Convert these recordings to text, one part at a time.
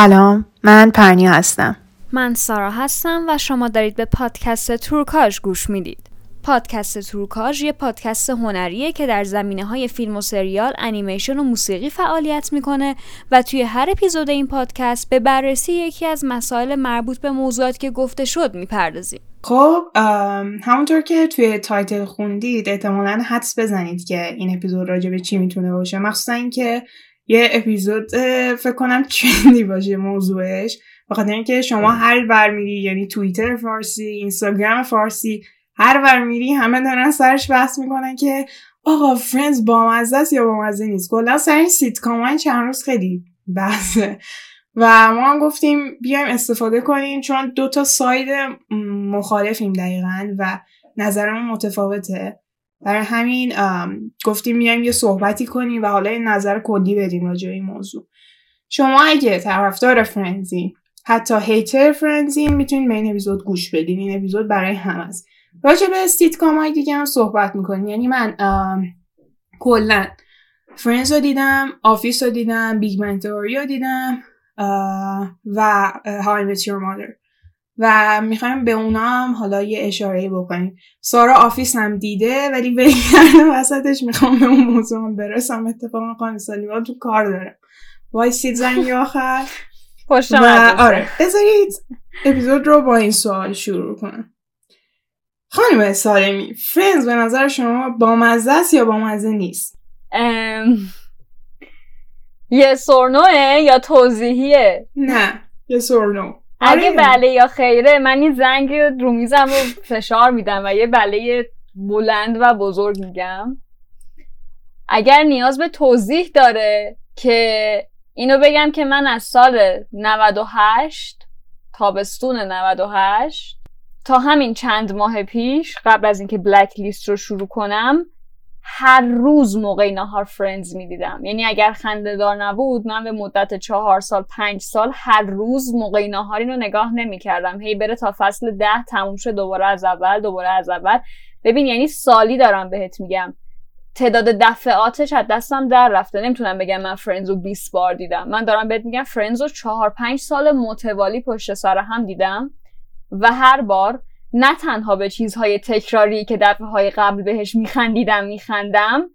سلام من پرنیا هستم. من سارا هستم و شما دارید به پادکست تورکاژ گوش می‌دید. پادکست تورکاژ یه پادکست هنریه که در زمینه های فیلم و سریال، انیمیشن و موسیقی فعالیت می‌کنه و توی هر اپیزود این پادکست به بررسی یکی از مسائل مربوط به موضوعاتی که گفته شد می‌پردازیم. خب همونطور که توی title خوندید احتمالا حدس بزنید که این اپیزود راجع به چی می‌تونه باشه. مخصوصا اینکه یه اپیزود فکر کنم trendy باشه موضوعش. بخاطر اینکه شما هر ور میری یعنی توییتر فارسی اینستاگرام فارسی هر ور میری همه دارن سرش بحث می‌کنن که آقا Friends بامزه است یا بامزه نیست؟ کلا سر این سیتکام چند روز خیلی بحثه. و ما هم گفتیم بیایم استفاده کنیم چون دو تا side مخالفیم دقیقا و نظرمون متفاوته. برای همین گفتیم میایم یه صحبتی کنیم و حالا این نظر کلی بدیم راجع این موضوع. شما اگه طرفدار Friends ی حتی hater Friends ی می‌تونید به این اپیزود گوش بدین. این اپیزود برای همه است راجع به سیتکام های دیگه هم صحبت می‌کنیم. یعنی من کلا Friends رو دیدم Office رو دیدم Big Bang Theory رو دیدم و How I Met Your Mother و می‌خوایم به اونا هم حالا یه اشاره بکنیم. سارا Office هم دیده ولی به وسطش می‌خوام به اون موضوع هم برسم. اتفاقا خانم سالمی با تو کار دارم وایسید زنگ آخر. و آره بذارید اپیزود رو با این سوال شروع کنم. خانم سالمی Friends به نظر شما با مزه است یا با مزه نیست yes or no ه یا توضیحیه؟ نه یه سورنو اگه. بله یا خیره من این زنگ رو میزم رو فشار میدم و یه بله بلند و بزرگ میگم اگر نیاز به توضیح داره که اینو بگم که من از سال 98 تابستون 98 تا همین چند ماه پیش قبل از اینکه بلک لیست رو شروع کنم هر روز موقع نهار فرندز می‌دیدم. یعنی اگر خنده دار نبود من به مدت چهار سال پنج سال هر روز موقع نهار رو نگاه نمی‌کردم. هی بره تا فصل ده تموم شد دوباره از اول دوباره از اول. ببین یعنی سالی دارم بهت میگم. تعداد دفعاتش از دستم در رفته. نمی‌تونم بگم من فرندز رو 20 بار دیدم. من دارم بهت میگم فرندز رو چهار پنج سال متوالی پشت سر هم دیدم و هر بار نه تنها به چیزهای تکراری که دفعه های قبل بهش میخندیدم میخندم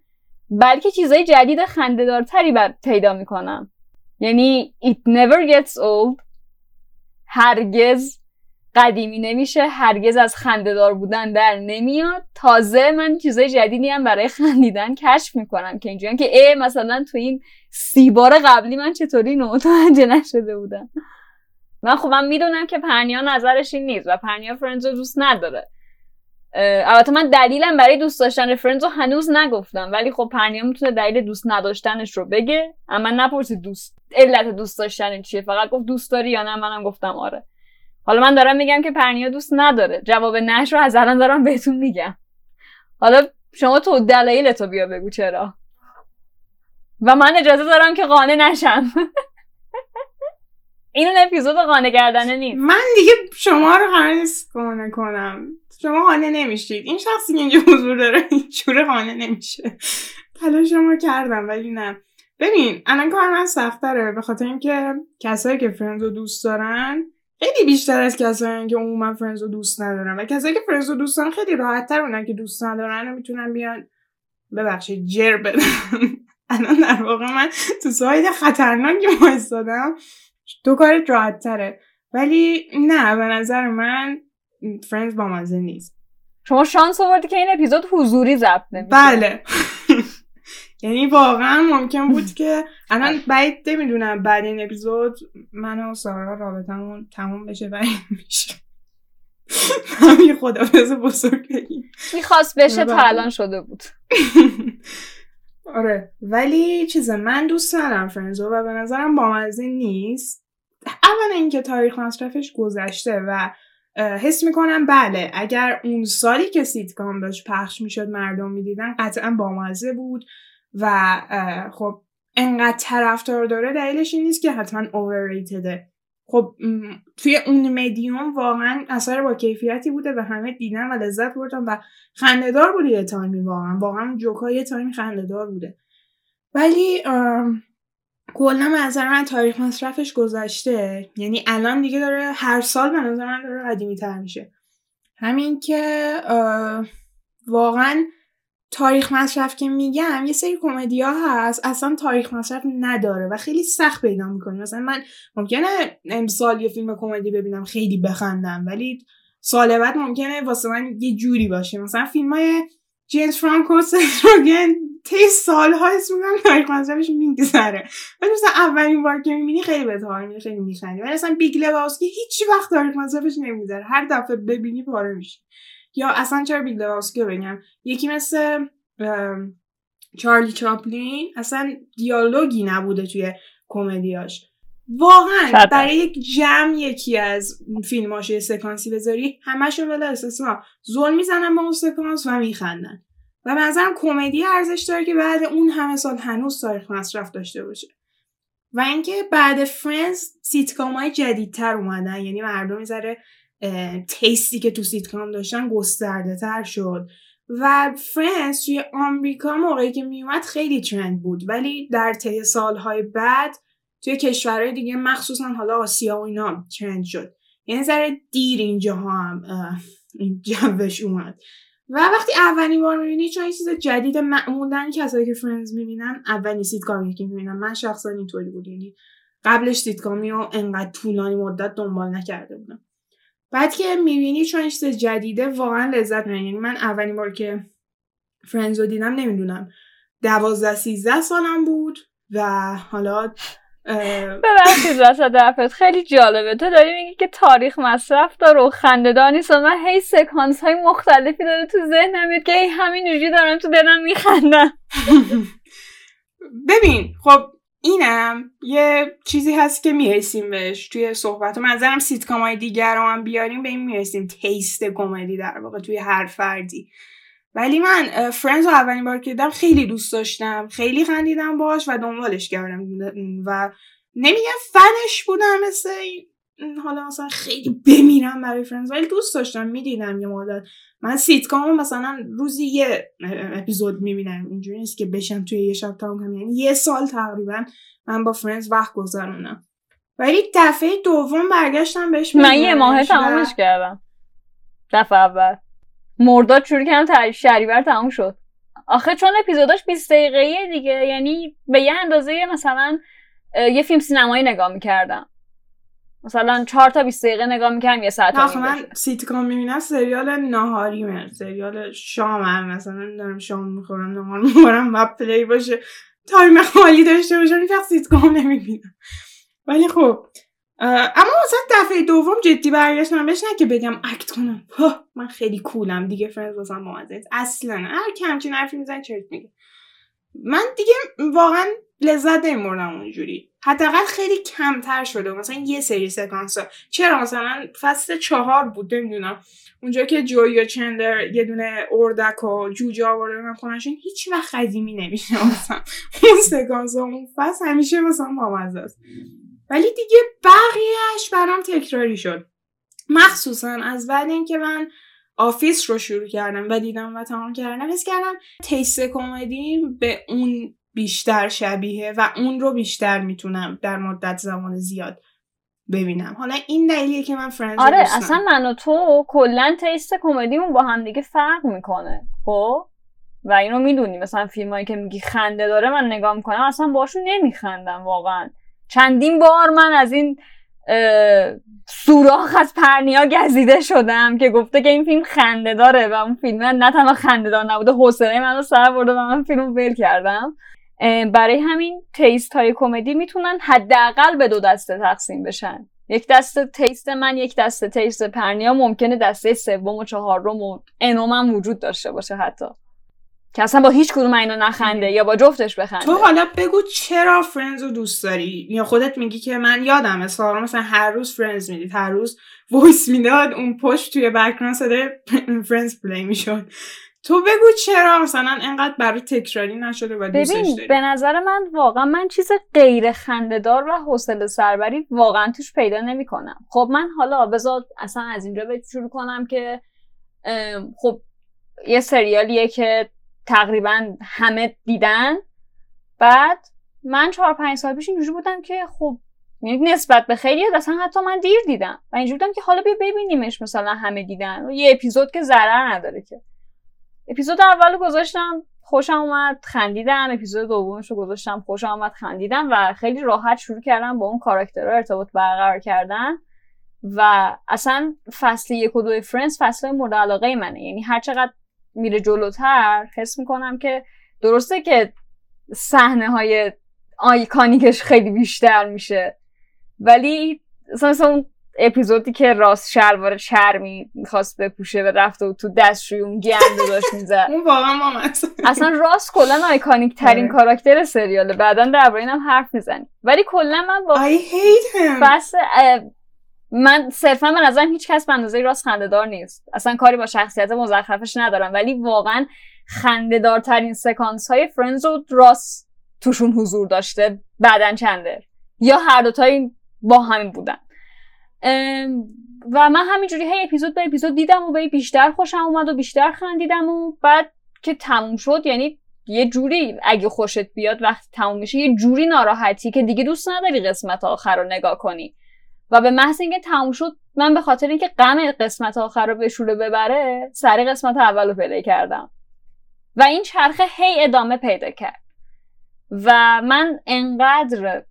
بلکه چیزهای جدید خندهدارتری پیدا می‌کنم. یعنی it never gets old. هرگز قدیمی نمیشه هرگز از خندهدار بودن در نمیاد. تازه من چیزای جدیدی هم برای خندیدن کشف می‌کنم که اینجوری که ای مثلا تو این سی بار قبلی من چطوری متوجه نشده بودم. من خب من می‌دونم که پرنیا نظرش این نیست و پرنیا فرندز رو دوست نداره. البته من دلیلم برای دوست داشتن فرندز رو هنوز نگفتم ولی خب پرنیا می‌تونه دلیل دوست نداشتنش رو بگه. اما نپرسید دوست علت دوست داشتن چیه؟ فقط گفت دوست داری یا نه؟ منم گفتم آره. حالا من دارم میگم که پرنیا دوست نداره. جواب نش رو از الان دارم بهتون میگم. حالا شما تو دلایل تو بیا بگو چرا. و من اجازه دارم که قانع نشم. این اون اپیزود قانع کردنه نیست. من دیگه شما رو قرار نیست کنم. شما قانع نمیشید. این شخصی که اینجا حضور داره اینجوره قانع نمیشه. تلاش شما کردم ولی نه. ببین الان کار من سختره به خاطر اینکه کسایی که فرندز رو دوست دارن خیلی بیشتر از کسایی که عموما فرندز رو دوست ندارن. و کسایی که فرندز رو دوست دارن خیلی راحت تر اونن که دوست ندارن و می‌تونن بیان ببخشید جر بدن. الان در واقع من تو side خطرناکی وایستادم. تو کار راحت تره. ولی نه به نظر من فرندز با مزه نیست. شما شانس آوردی که این اپیزود حضوری ضبط نمیشه. بله. یعنی واقعا ممکن بود که الان بعید نمی‌دونم بعد این اپیزود من و سارا رابطمون تموم بشه و این میشه. همین خدافز بزرگ بگیم می‌خواست بشه تا الان شده بود. آره. ولی چیزه من دوست ندارم فرنزو و به نظرم بامزه نیست. اولا اینکه تاریخ مصرفش گذشته و حس می‌کنم بله اگر اون سالی که سیتکام داشت پخش می‌شد مردم می‌دیدن قطعا بامزه بود و خب انقدر طرفدار داره دلیلش این نیست که حتما اوورریتده خب توی اون مدیوم واقعا اثر با کیفیتی بوده و همه دیدن و لذت بردن و خندهدار بوده یه تایمی واقعا. واقعا جوکا یه تایمی خندهدار بوده. ولی کلا نظر من تاریخ مصرفش گذشته. یعنی الان دیگه داره هر سال به نظر من داره قدیمی تر میشه. همین که واقعا تاریخ مصرف که میگم یه سری کمدی ها هست. اصلا تاریخ مصرف نداره و خیلی سخت پیدا می‌کنی مثلا من ممکنه امسال یه فیلم کمدی ببینم خیلی بخندم ولی سال بعد ممکنه واسه من یه جوری باشه. مثلا فیلم های جیمز فرانکو ست روگن تی سال ها اسم میگم تاریخ مصرفش میگذره. ولی مثلا اولین بار که می‌بینی خیلی به حال خیلی میخندی. ولی مثلا بیگ که هیچ وقت تاریخ مصرفش نمیگذره. هر دفعه ببینی پاره میشه یا اصلا چرا بیگ لباوسکی بگم؟ یکی مثل چارلی چاپلین اصلا دیالوگی نبوده توی کمدیاش. واقعا برای یک جمع یکی از فیلماش یه سکانسی بذاری همشون بلا استثنا. زل می‌زنن با اون سکانس و میخندن. و به نظرم کمدی ارزش داره که بعد اون همه سال هنوز تاریخ مصرف داشته باشه. و اینکه بعد فرندز سیتکام های جدیدتر اومدن یعنی مردم می‌ذاره taste ی که تو سیتکام داشتن گسترده تر شد. و فرندز توی آمریکا موقعی که میومد خیلی trend بود. ولی در طی سالهای بعد توی کشورهای دیگه مخصوصا حالا آسیا و اینا trend شد. یعنی ذره دیر اینجا هم این جوش اومد. و وقتی اولین بار می‌بینی چون چیز جدید معمولا کسایی که فرندز می‌بینن اولین سیتکامی که می‌بینن من شخصا اینطوری بود. یعنی قبلش سیتکامی رو انقدر طولانی مدت دنبال نکرده بودم. بعد که می‌بینی چون چیز جدیده واقعا لذت می‌بری. یعنی من اولین بار که فرنز رو دیدم نمی‌دونم دوازده سیزده سالم بود و حالا ببخشید وسط خیلی جالبه. تو داری میگی که تاریخ مصرف داره و خندهدار نیست و من هی سکانس های مختلفی داره تو ذهنم میاد که هی همین دارم تو دلم میخندم. ببین خب اینم یه چیزی هست که می‌رسیم بهش توی صحبت. و به نظرم سیتکام های دیگر رو هم بیاریم به این می‌رسیم. taste کمدی در واقع توی هر فردی. ولی من فرندز رو اولین بار که دیدم خیلی دوست داشتم. خیلی خندیدم باش و دنبالش کردم و نمیگم فنش بودم مثل حالا مثلا خیلی بمیرم برای فرندز ولی دوست داشتم. می‌دیدم یه مدت. من سیتکام مثلا روزی یه اپیزود می‌بینم اینجوری نیست که بشم توی یه شب تمام کنم. یعنی یه سال تقریبا من با فرندز وقت گذرونم ولی دفعه دوم برگشتم بهش من یه ماه تمامش کردم. دفعه اول. مرداد شروع کردم شهریور تموم شد. آخه چون اپیزوداش 20 دقیقه دیگه یعنی به یه اندازه مثلا یه فیلم سینمایی نگاه می‌کردم. مثلا چهار تا 20 دقیقه نگاه می‌کردم یه ساعت آخه من سیتکام می‌بینم سریال ناهاریمه سریال شام مثلا دارم شام می‌خورم نهار می‌خورم و play باشه تایم خالی داشته باشم هیچ سیتکام نمی‌بینم. ولی خب اما مثلا دفعه دوم جدی برگشتم بهش نه که بگم act کنم. من خیلی cool م دیگه فرندز واسم بامزه اصلا همچین حرفی میزن چرت میگه. من دیگه واقعا لذت نمیبردم اونجوری. حداقل خیلی کمتر شده مثلا یه سری سکانس ها چرا؟ مثلا فصل چهار بود نمی‌دونم. اونجا که جوی و چندلر یه دونه اردک و جوجه آورده خونشون هیچ وقت قدیمی نمیشه. مثلا اون سکانس ها اون فصل همیشه مثلا بامزه است. ولی دیگه بقیهش برام تکراری شد. مخصوصا از بعد اینکه من آفیس رو شروع کردم و دیدم و تمام کردم حس کردم taste کمدی به اون بیشتر شبیه و اون رو بیشتر می‌تونم در مدت زمان زیاد ببینم. حالا این دلیلیه که من فرندز آره اصلا من و تو کلا taste کمدیمون با هم دیگه فرق می‌کنه خب؟ و اینو می‌دونی مثلا فیلمایی که میگی خنده داره من نگاه می‌کنم اصلا باشون نمیخندم واقعا. چندین بار من از این سوراخ از پرنیا گزیده شدم که گفته که این فیلم خنده داره و اون فیلم نه تنها خنده دار نبوده حوصله منو سر برده و من فیلم ول کردم. برای همین taste های کمدی می‌تونن حداقل به دو دسته تقسیم بشن. یک دسته taste من یک دسته taste پرنیا. ممکنه دسته سوم و چهارم و n اُم هم وجود داشته باشه حتی. که اصلا با هیچ کدوم اینا نخنده یا با جفتش بخنده. تو حالا بگو چرا فرندز رو دوست داری؟ یا خودت میگی که من یادم مثلا مثلا هر روز فرندز می‌دید هر روز voice می‌داد اون پشت توی background صدای فرندز play می‌شد. تو بگو چرا مثلا انقدر برای تکراری نشده و دوستش داری؟ به نظر من واقعا من چیز غیر خندهدار و حوصله سربری واقعا توش پیدا نمی‌کنم. خب من حالا بذار اصلا از اینجا به شروع کنم که خب یه سریالیه که تقریبا همه دیدن. بعد من چهار پنج سال پیش اینجوری بودم که خب نسبت به خیلی اصلا حتی من دیر دیدم. و اینجوری بودم که حالا بیا ببینیمش مثلا همه دیدن. و یه اپیزود که ضرر نداره که. اپیزود اول گذاشتم خوشم اومد خندیدم اپیزود دومش رو گذاشتم خوشم اومد خندیدم و خیلی راحت شروع کردم با اون کاراکترها ارتباط برقرار کردن. و اصلا فصل یک و دو Friends فصل مورد علاقه منه. یعنی هر چقدر میره جلوتر حس می‌کنم که درسته که صحنه های iconic ش خیلی بیشتر میشه. ولی مثلا اون اپیزودی که راس شلوار چرمی می‌خواست بپوشه و رفته و تو دستشویی اون گند داشت می‌زد. اون واقعا اصلا راست کلا آیکانیک ترین آره. کاراکتر سریاله. بعدا درباره اینم حرف می‌زنی ولی کلا من با I hate him. بس من صرفا به نظرم هیچ کس به اندازه راست خندهدار نیست. اصلا کاری با شخصیت مزخرفش ندارم. ولی واقعا خندهدارترین سکانس های فرنز رو راست توشون حضور داشته بعدا چنده یا هر دوتایی با همین بودن. و من همینجوری هی اپیزود به اپیزود دیدم و به بیشتر خوشم اومد و بیشتر خندیدم و بعد که تموم شد یعنی یه جوری اگه خوشت بیاد وقتی تموم میشه یه جوری ناراحتی که دیگه دوست نداری قسمت آخر رو نگاه کنی. و به محض اینکه تموم شد من به خاطر اینکه غم قسمت آخر رو به شوره ببره سری قسمت اول رو پلی کردم. و این چرخه هی ادامه پیدا کرد. و من انقدر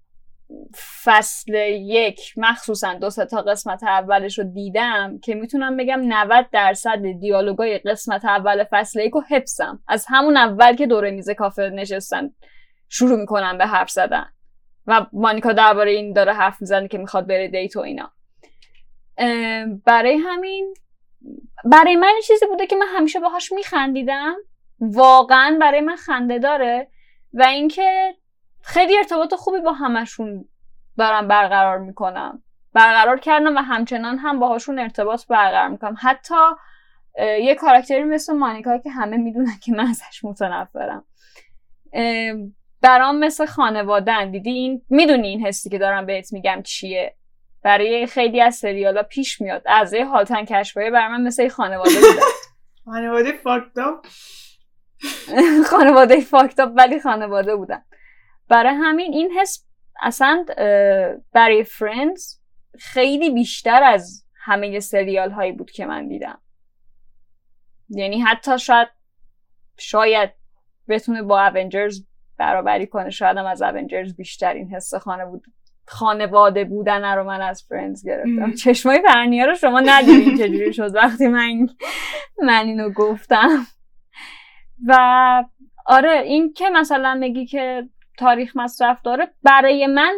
فصل یک مخصوصا دو تا قسمت اولش رو دیدم که می‌تونم بگم 90 درصد دیالوگای قسمت اول فصل یک رو حفظم. از همون اول که دوره میز کافه نشستن شروع می‌کنم به حرف زدن. و مانیکا درباره این داره حرف می‌زنه که می‌خواد بره دیت و اینا. برای همین برای من چیزی بوده که من همیشه باهاش میخندیدم. واقعا برای من خنده داره. و اینکه خیلی ارتباط خوبی با همشون دارم برقرار می‌کنم. برقرار کردم و همچنان هم باهاشون ارتباط برقرار می‌کنم. حتی یه کاراکتری مثل مانیکا که همه می‌دونن که من ازش متنفرم. برام مثل خانوادن دیدی این می‌دونی این حسی که دارم بهت میگم چیه؟ برای خیلی از سریالا پیش میاد. از هالتن کشفایه برای من مثل خانواده بودن خانواده fucked up خانواده fucked up ولی خانواده بودن برای همین این حس اصلا برای Friends خیلی بیشتر از همه سریال هایی بود که من دیدم. یعنی حتی شاید شاید بتونه با Avengers برابری کنه شاید هم از Avengers بیشتر این حس خانه بود. خانواده بودن رو من از Friends گرفتم. چشمای فرنیا رو شما ندیدین چجوری شد وقتی من من اینو گفتم. و آره این که مثلا میگی که تاریخ مصرف داره برای من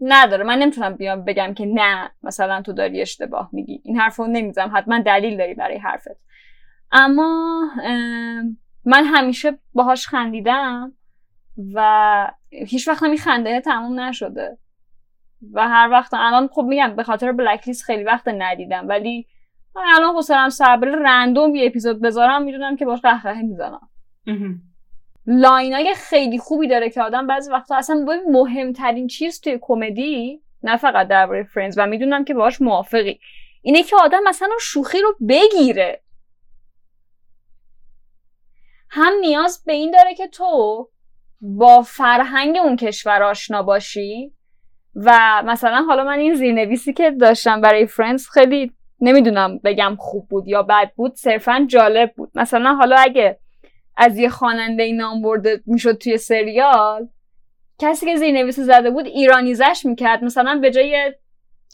نداره. من نمی‌تونم بیام بگم که نه مثلا تو داری اشتباه میگی. این حرف رو نمیزم حتما دلیل داری برای حرفت. اما من همیشه باهاش خندیدم و هیچ وقت نمی خنده تموم نشده. و هر وقت الان خب میگم به خاطر بلک لیست خیلی وقت ندیدم. ولی من الان حاضرم سربل random یه اپیزود بذارم می‌دونم که باش قهقهه می‌زنم. line ای خیلی خوبی داره که آدم بعضی وقتا اصلا مهمترین چیز توی کمدی نه فقط درباره Friends و می‌دونم که باهاش موافقی. اینه که آدم مثلا شوخی رو بگیره. هم نیاز به این داره که تو با فرهنگ اون کشور آشنا باشی و مثلا حالا من این زیرنویسی که داشتم برای فرندز خیلی نمی‌دونم بگم خوب بود یا بد بود صرفا جالب بود. مثلا حالا اگه از یه خواننده نام برده می‌شد توی سریال. کسی که زیرنویس زده بود ایرانیزش می‌کرد. مثلا به جای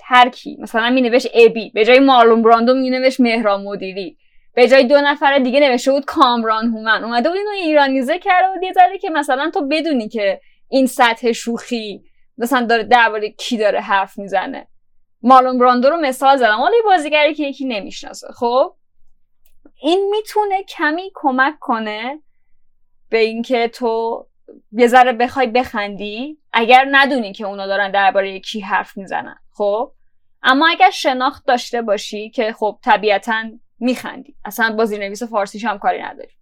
هر کی. مثلا مینوشت ابی. به جای مارلون براندو مینوشت مهران مدیری. به جای دو نفر دیگه نوشته بود کامران هومن. اومده بود اینو ایرانیزه کرده بود. یه ذره که مثلا تو بدونی که این سطح شوخی مثلا داره درباره کی داره حرف می‌زنه. مارلون براندو رو مثال زدم. حالا بازیگری که یکی نمی‌شناسه. خب؟ این می‌تونه کمی کمک کنه به اینکه تو یه ذره بخوای بخندی اگر ندونی که اونا دارن درباره کی حرف می‌زنن خب؟ اما اگر شناخت داشته باشی که خب طبیعتا میخندی. اصلا با زیرنویس فارسیش هم کاری نداری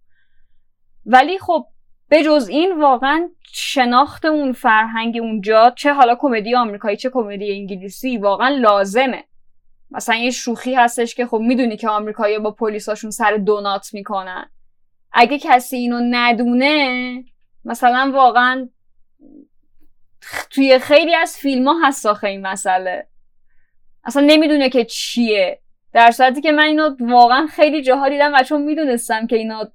ولی خب به جز این واقعا شناخت اون فرهنگ اونجا چه حالا کمدی آمریکایی چه کمدی انگلیسی واقعا لازمه. مثلا یه شوخی هستش که خب می‌دونی که آمریکایی با پلیساشون سر دونات می‌کنن. اگه کسی اینو ندونه مثلا واقعا توی خیلی از فیلم ها هست آخه این مسئله. اصلا نمی‌دونه که چیه. در صورتی که من اینو واقعا خیلی جاها دیدم و چون می‌دونستم که اینا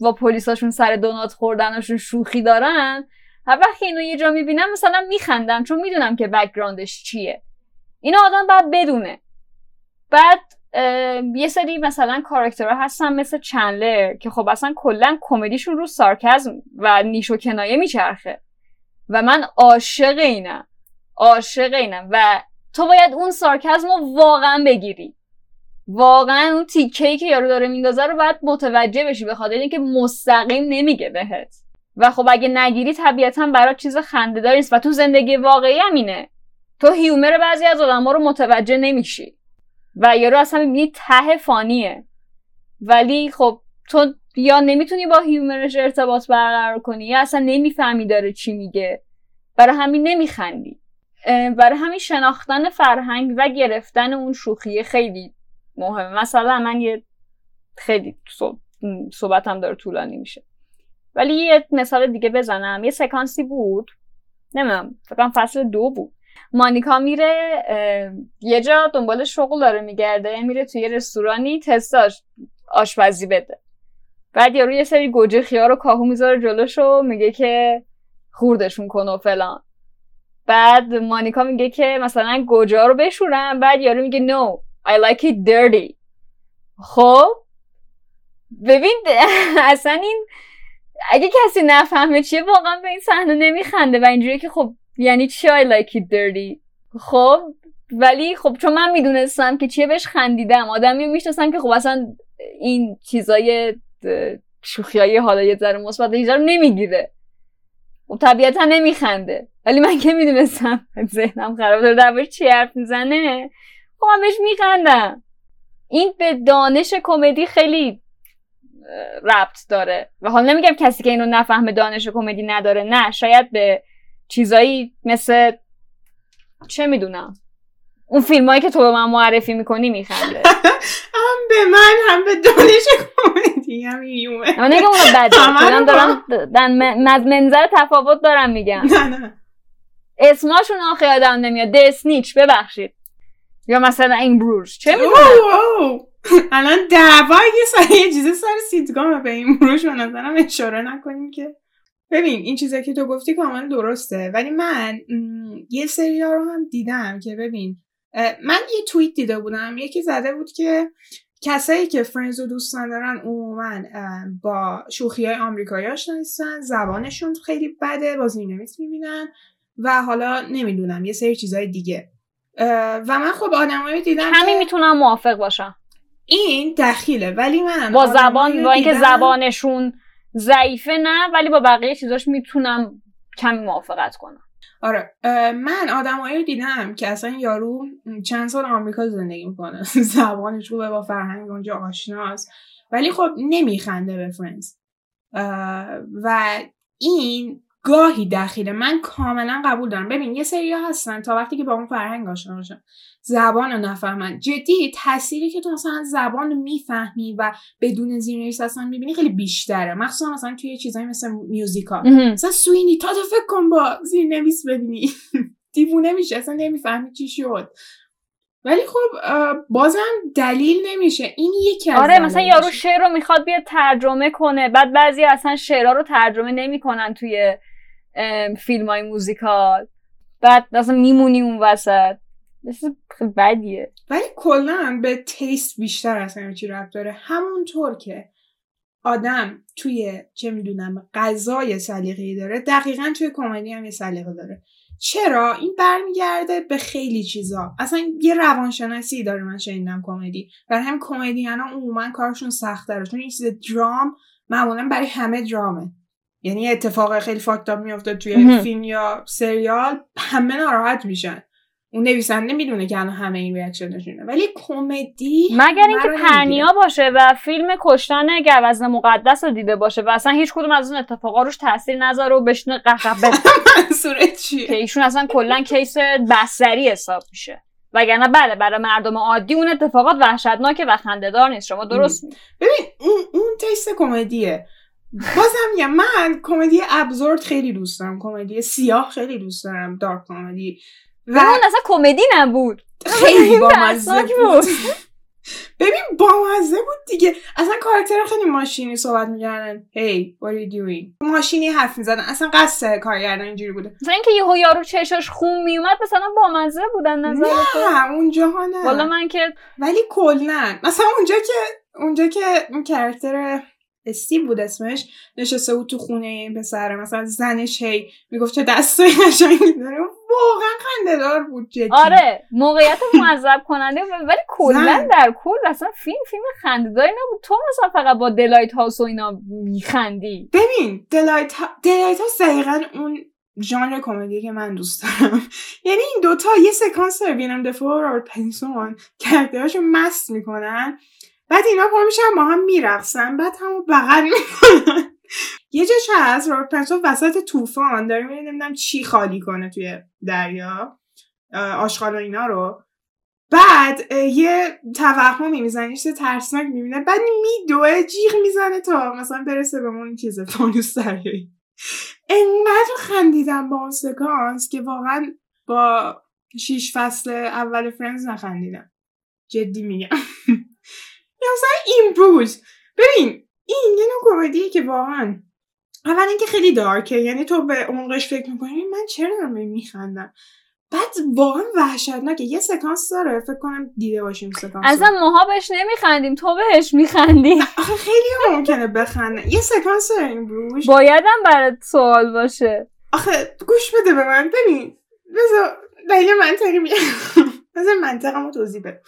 با پلیساشون سر دونات خوردنشون شوخی دارن هر وقت اینو یه جا می‌بینم مثلا میخندم چون می‌دونم که background ش چیه. این آدم باید بدونه. بعد یه سری مثلا کاراکترها هستن مثل چندلر که خب اصلا کلا کمدیشون رو sarcasm و نیش و کنایه میچرخه. و من عاشق اینم. عاشق اینم. و تو باید اون sarcasm رو واقعا بگیری. واقعا اون تیکه که یارو داره میندازه رو باید متوجه بشی به خاطر اینکه مستقیم نمیگه بهت. و خب اگه نگیری طبیعتا برای چیز خنده نیست. و تو زندگی واقعی همینه تو هیومر بعضی از آدم ها رو متوجه نمیشی. و یارو اصلا می‌بینی ته فانیه. ولی خب تو یا نمی‌تونی با هیومرش ارتباط برقرار کنی یا اصلا نمی‌فهمی داره چی میگه. برای همین نمیخندی. برای همین شناختن فرهنگ و گرفتن اون شوخی خیلی مهمه. مثلا من یه خیلی صحبتم داره طولانی میشه. ولی یه مثال دیگه بزنم. یه سکانسی بود. نمی‌دونم فکرم فصل دو بود. مانیکا میره یه جا دنبال شغل داره میگرده میره توی رستورانی تستاش آشپزی بده. بعد یارو یه سری گوجه خیار و کاهو می‌ذاره جلوش و میگه که خوردشون کن و فلان. بعد مانیکا میگه که مثلا گوجه رو بشورم بعد یارو میگه no I like it dirty. خب؟ ببین اصلا این اگه کسی نفهمه چیه واقعا به این صحنه نمیخنده. و اینجوری که خب یعنی چی I like it خب ولی خب چون من می‌دونستم که چیه بهش خندیدم. آدمی می‌شناسم که خب اصلا این چیزای شوخی های حالا یه ذره مثبت رو نمی‌گیره. خب طبیعتا نمیخنده. ولی من که می‌دونستم ذهنم خراب داره در چی حرف می‌زنه خب من بهش میخندم. این به دانش کمدی خیلی ربط داره. و حالا نمیگم کسی که اینو نفهمه دانش کمدی نداره نه. شاید به چیزایی مثل چه می‌دونم؟ اون فیلمایی که تو به من معرفی می‌کنی میخنده. هم به من هم به دانش کمدی هم یومه من نگم اونو بده. دارم دارم منظر تفاوت دارم میگم. نه نه. اسماشون آخه یادم نمیاد. دسنیچ ببخشید. یا مثلا این بروش چه می‌دونم؟ الان دعوا یه سر یه چیز سر سیتگام به این بروش به نظرم اشاره نکنیم که ببین این چیزی که تو گفتی کاملا درسته. ولی من یه سری رو هم دیدم که ببین من یه توییت دیده بودم. یکی زده بود که کسایی که فرنز رو دوست ندارن عموما با شوخی های آمریکایی آشنا نیستن. زبانشون خیلی بده بازی نویس می‌بینن و حالا نمی‌دونم یه سری چیزهای دیگه. و من خب آدمایی دیدم همین می‌تونم موافق باشم. این دخیله. ولی من با زبان با اینکه زبانشون ضعیفه نه ولی با بقیه چیزاش می‌تونم کمی موافقت کنم. آره من آدمایی دیدم که اصلا یارو چند سال آمریکا زندگی می‌کنه. زبانش خوبه با فرهنگ اونجا آشناست. ولی خب نمیخنده به فرنز و این گاهی دخیله. من کاملا قبول دارم. ببین یه سری هستن تا وقتی که با اون فرهنگ آشنا باشن زبان رو نفهمن. جدی تأثیری که تو مثلا زبان می‌فهمی و بدون زیرنویس اصلا می‌بینی خیلی بیشتره. مخصوصا مثلا توی چیزایی مثل میوزیکا مثلا سوینی تا تو فکر کن با زیرنویس ببینی. دیوونه میشه اصلا نمی‌فهمی چی شد. ولی خب بازم دلیل نمیشه. این یکی از آره مثلا یارو شعر رو می‌خواد بیاد ترجمه کنه. بعد بعضی اصلا شعرها رو ترجمه نمی‌کنن توی فیلم های موزیکال. بعد اصلا میمونی اون وسط. خیلی بدیه. ولی کلا به تیست بیشتر از همه چی رفت داره. همونطور که آدم توی چه می‌دونم غذای سلیقه‌ای داره دقیقا توی کمدی هم یه سلیقه داره. چرا؟ این برمیگرده به خیلی چیزا. اصلا یه روانشناسی داره من شنیدم کمدی. برای همین کمدین ها عموما کارشون سخت داره چون این چیز درام معمولا برای همه درامه. یعنی اتفاق خیلی فاکتاب میافته توی فیلم یا سریال همه ناراحت میشن. اون نویسنده می‌دونه که الان همه این ریاکشنشونه ولی کمدی مگر اینکه پرنیا باشه و فیلم کشتن گوزن مقدس رو دیده باشه و اصلا هیچ کدوم از اون اتفاقا روش تاثیر نذاره و بشنه قهقه منظورت چیه؟ که ایشون اصلا کلا کیس بستری حساب میشه. وگرنه بله برای مردم عادی اون اتفاقات وحشتناکه و خندهدار نیست. شما درست ببین اون اون تیست کمدیه. بازم میگم من کمدی ابزورد خیلی دوست دارم. کمدی سیاه خیلی دوست دارم. دارک کمدی. و اون اصلا کمدی نبود. خیلی بامزه بود. ببین بامزه بود دیگه. اصلا کاراکتر خیلی ماشینی صحبت می‌کردن. هی what are you doing? ماشینی حرف می‌زدن. اصلا قصد کارگردان اینجوری بوده. مثلا اینکه یهو یارو چشاش خون میومد مثلا بامزه بودن نظر نه اونجاها نه. والا من که ولی کلا مثلا اونجا که اونجا که اون کرکتر استیو بود اسمش نشسته بود تو خونه این پسره مثلا زنش هی می‌گفت چه دستای قشنگی داره. واقعا خنده دار بود جدی. آره موقعیت معذب کننده ولی کلا در کل اصلا فیلم فیلم خندهداری نبود. تو مثلا فقط با دلایت هاوس و اینا میخندی. ببین دلایت ها... دلایت House دقیقا اون ژانر کمدی که من دوست دارم. یعنی این دوتا یه سکانس ویلم دفو و رابرت پتینسون کرکترهاشو مست می‌کنن. بعد اینا پا میشن با هم میرقصن بعد همو بغل می‌کنن. یه جاش هست؟ رابرت پتینسون وسط طوفان. داره میره نمی‌دونم چی خالی کنه توی دریا. آشغال و اینا رو. بعد یه توهمی می‌زنه یه ترسناک می‌بینه. بعد میدوه جیغ می‌زنه تا مثلا برسه به اون چیز فانوس دریایی. انقدر خندیدم با اون سکانس که واقعا با شیش فصل اول فرنز نخندیدم. جدی میگم. یا مثلا این بود ببین این یه نوع کمدیه که واقعا اول اینکه خیلی دارکه یعنی تو به عمقش فکر می‌کنی من چرا دارم میخندم؟ بعد واقعا وحشتناکه. یه سکانس داره فکر کنم دیده باشیم سکانس اصلا ماها بهش نمیخندیم تو بهش میخندی. آخه خیلی ممکنه بخنده. یه سکانس داره این بروش بایدم برات سوال باشه. آخه گوش بده به من. ببین بذار دلیل منطقی میگم. بذار منطقمو توضیح بده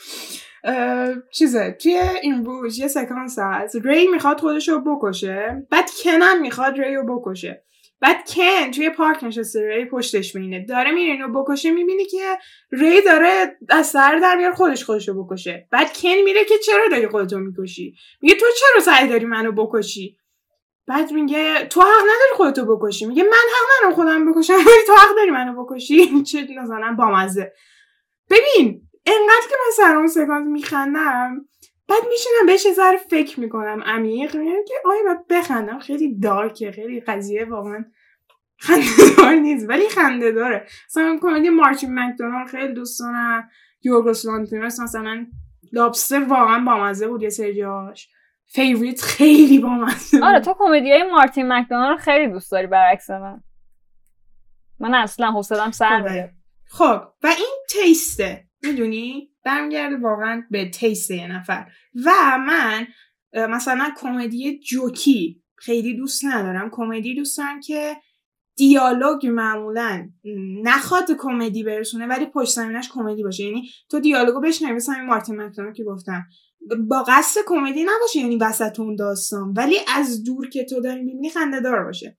چیزه توی این بوش یه سکانس هست. ری می‌خواد خودش رو بکشه بعد کنم می‌خواد ری رو بکشه. بعد کن توی پارک نشسته ری پشتش مینه داره میره اینو بکشه می‌بینی که ری داره از سر در میار خودش خودش رو بکشه. بعد کن میره که چرا داری خودتو می‌کشی؟ میگه تو چرا سعی داری منو بکشی؟ بعد میگه تو حق نداری خودتو بکشی. میگه من حق ندارم خودم بکشم ولی تو حق داری منو بکشی. چه مثلا بامزه. ببین انقدر که من سر اون سکانس میخندم بعد میشینم بهش ذره فکر می‌کنم. عمیق میگم که آیا باید بخندم؟ خیلی دارکه خیلی قضیه واقعا خنده دار نیست ولی خنده داره مثلا کمدی مارتین مکدونالد خیلی دوست دارم یورگوس لانتیموس مثلا Lobster واقعا بامزه بود یه سری جاش Favourite خیلی بامزه آره تو کمدی های مارتین مک‌دونا خیلی دوست داری برعکس من. من اصلا حوصلم سر میره خب و این taste ه. می‌دونی؟ برمیگرده واقعا به taste یه نفر. و من مثلا کمدی جوکی خیلی دوست ندارم. کمدی دوست دارم که دیالوگ معمولا نخواد کمدی برسونه ولی پشت زمینش کمدی باشه. یعنی تو دیالوگو بشنوی مثلا این مارتین مکدونالد که گفتم با قصد کمدی نباشه یعنی وسط اون داستان. ولی از دور که تو داری می‌بینی خنده دار باشه.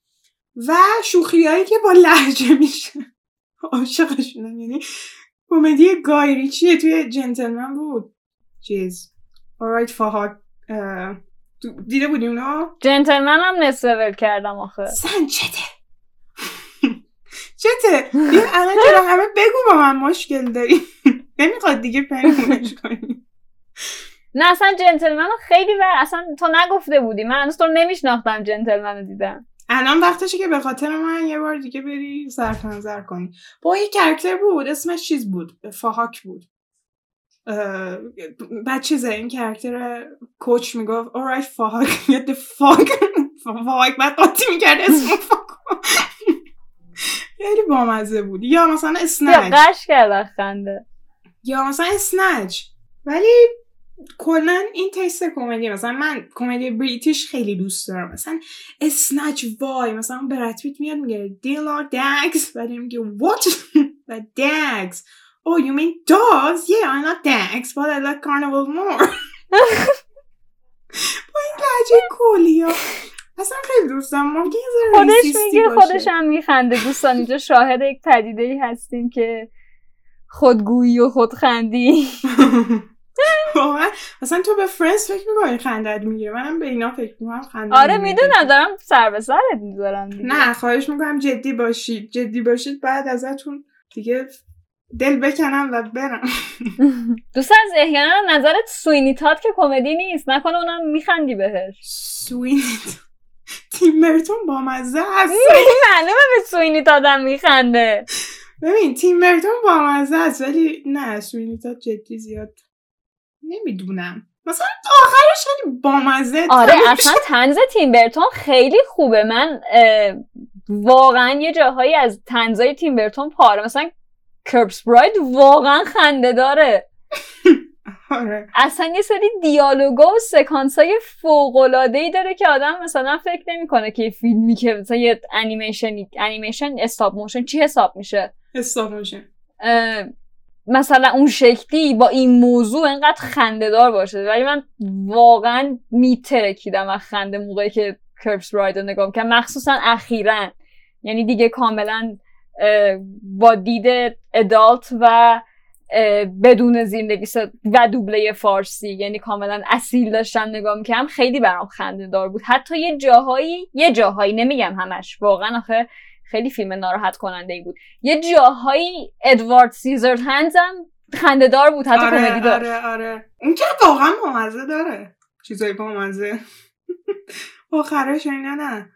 و شوخیایی که با لحجه میشه عاشقشونم یعنی کمدی گایری چیه توی جنتلمن بود؟ چیز. آرایت فاهاک دیده بودی اونا جنتلمن هم نصف کردم آخه. سن چته؟ چته؟ بیا الان چرا همه بگو با من مشکل داری. نمی‌خواد دیگه پنهونش کنی. نه اصلا جنتلمن خیلی و اصلا تو نگفته بودی. من هنوز تو نمیشناختم جنتلمن رو دیدم. الان وقتشه که به خاطر من یه بار دیگه بری صرف نظر کنی. با یه کرکتر بود اسمش چیز بود؟ فاهاک بود. بعد چیزه این کرکتر کوچ می‌گفت alright فاهاک get the fuck فاهاک بعد قاطی می‌کرد اسم فاک خیلی بامزه بود. یا مثلا اسنچ قش کرد خنده. یا مثلا اسنچ ولی کلا این تیست کمدی مثلا من کمدی بریتیش خیلی دوست دارم. مثلا اسنچ وای مثلا برات پیت میاد میگه دیلا داگز بعد میگه what? و داگز oh you mean dogs yeah I like dogs but I like carnival more. با این لحجه کلی ها. اصلا خیلی دوست دارم. ممکن خودش میگه خودش هم میخنده. دوستان اینجا شاهد یک پدیده ای هستیم که خودگویی و خودخندی. واقعا مثلا تو به فرنس فکر می‌کنی خندت می‌گیره؟ منم به اینا فکر می‌کنم خنده آره می‌دونم دارم سر به سرت می‌ذارم نه خواهش می‌کنم جدی باشید. جدی باشید بعد ازتون دیگه دل بکنم و برم. دوست عزیز احیانا نظرت Sweeney Todd که کمدی نیست. نکنه اونم میخندی بهش. Sweeney Todd تیم برتون با مزه هست معلومه به Sweeney Todd م میخنده. ببین تیم برتون با مزه است ولی نه Sweeney Todd جدی زیاد نمی‌دونم. مثلا آخرش خیلی بامزه. آره اصلا طنز تیم برتون خیلی خوبه. من واقعا یه جاهایی از طنزای تیم برتون پاره. مثلا Corpse Bride واقعا خنده داره. آره. اصلا یه سری دیالوگا و سکانس های فوق‌العاده‌ای داره که آدم مثلا فکر نمی‌کنه که فیلمی که مثلا یه انیمیشن انیمیشن stop motion چی حساب میشه؟ stop motion مثلا اون شکلی با این موضوع انقدر خنده دار باشه. ولی من واقعا میترکیدم از خنده موقعی که Corpse Bride رو نگاه که مخصوصا اخیرا. یعنی دیگه کاملا با دید ادالت و بدون زیرنویس و دوبله فارسی. یعنی کاملا اصیل داشتم نگاه می‌کنم خیلی برام خنده دار بود. حتی یه جاهایی یه جاهایی نمیگم همش. واقعا آخه خیلی فیلم ناراحت کننده ای بود. یه جاهایی ادوارد سیزر هنزم خنده دار بود حتی آره، کمدی دار آره آره. اون که واقعا بامزه داره. چیزای بامزه آخرش اینا نه.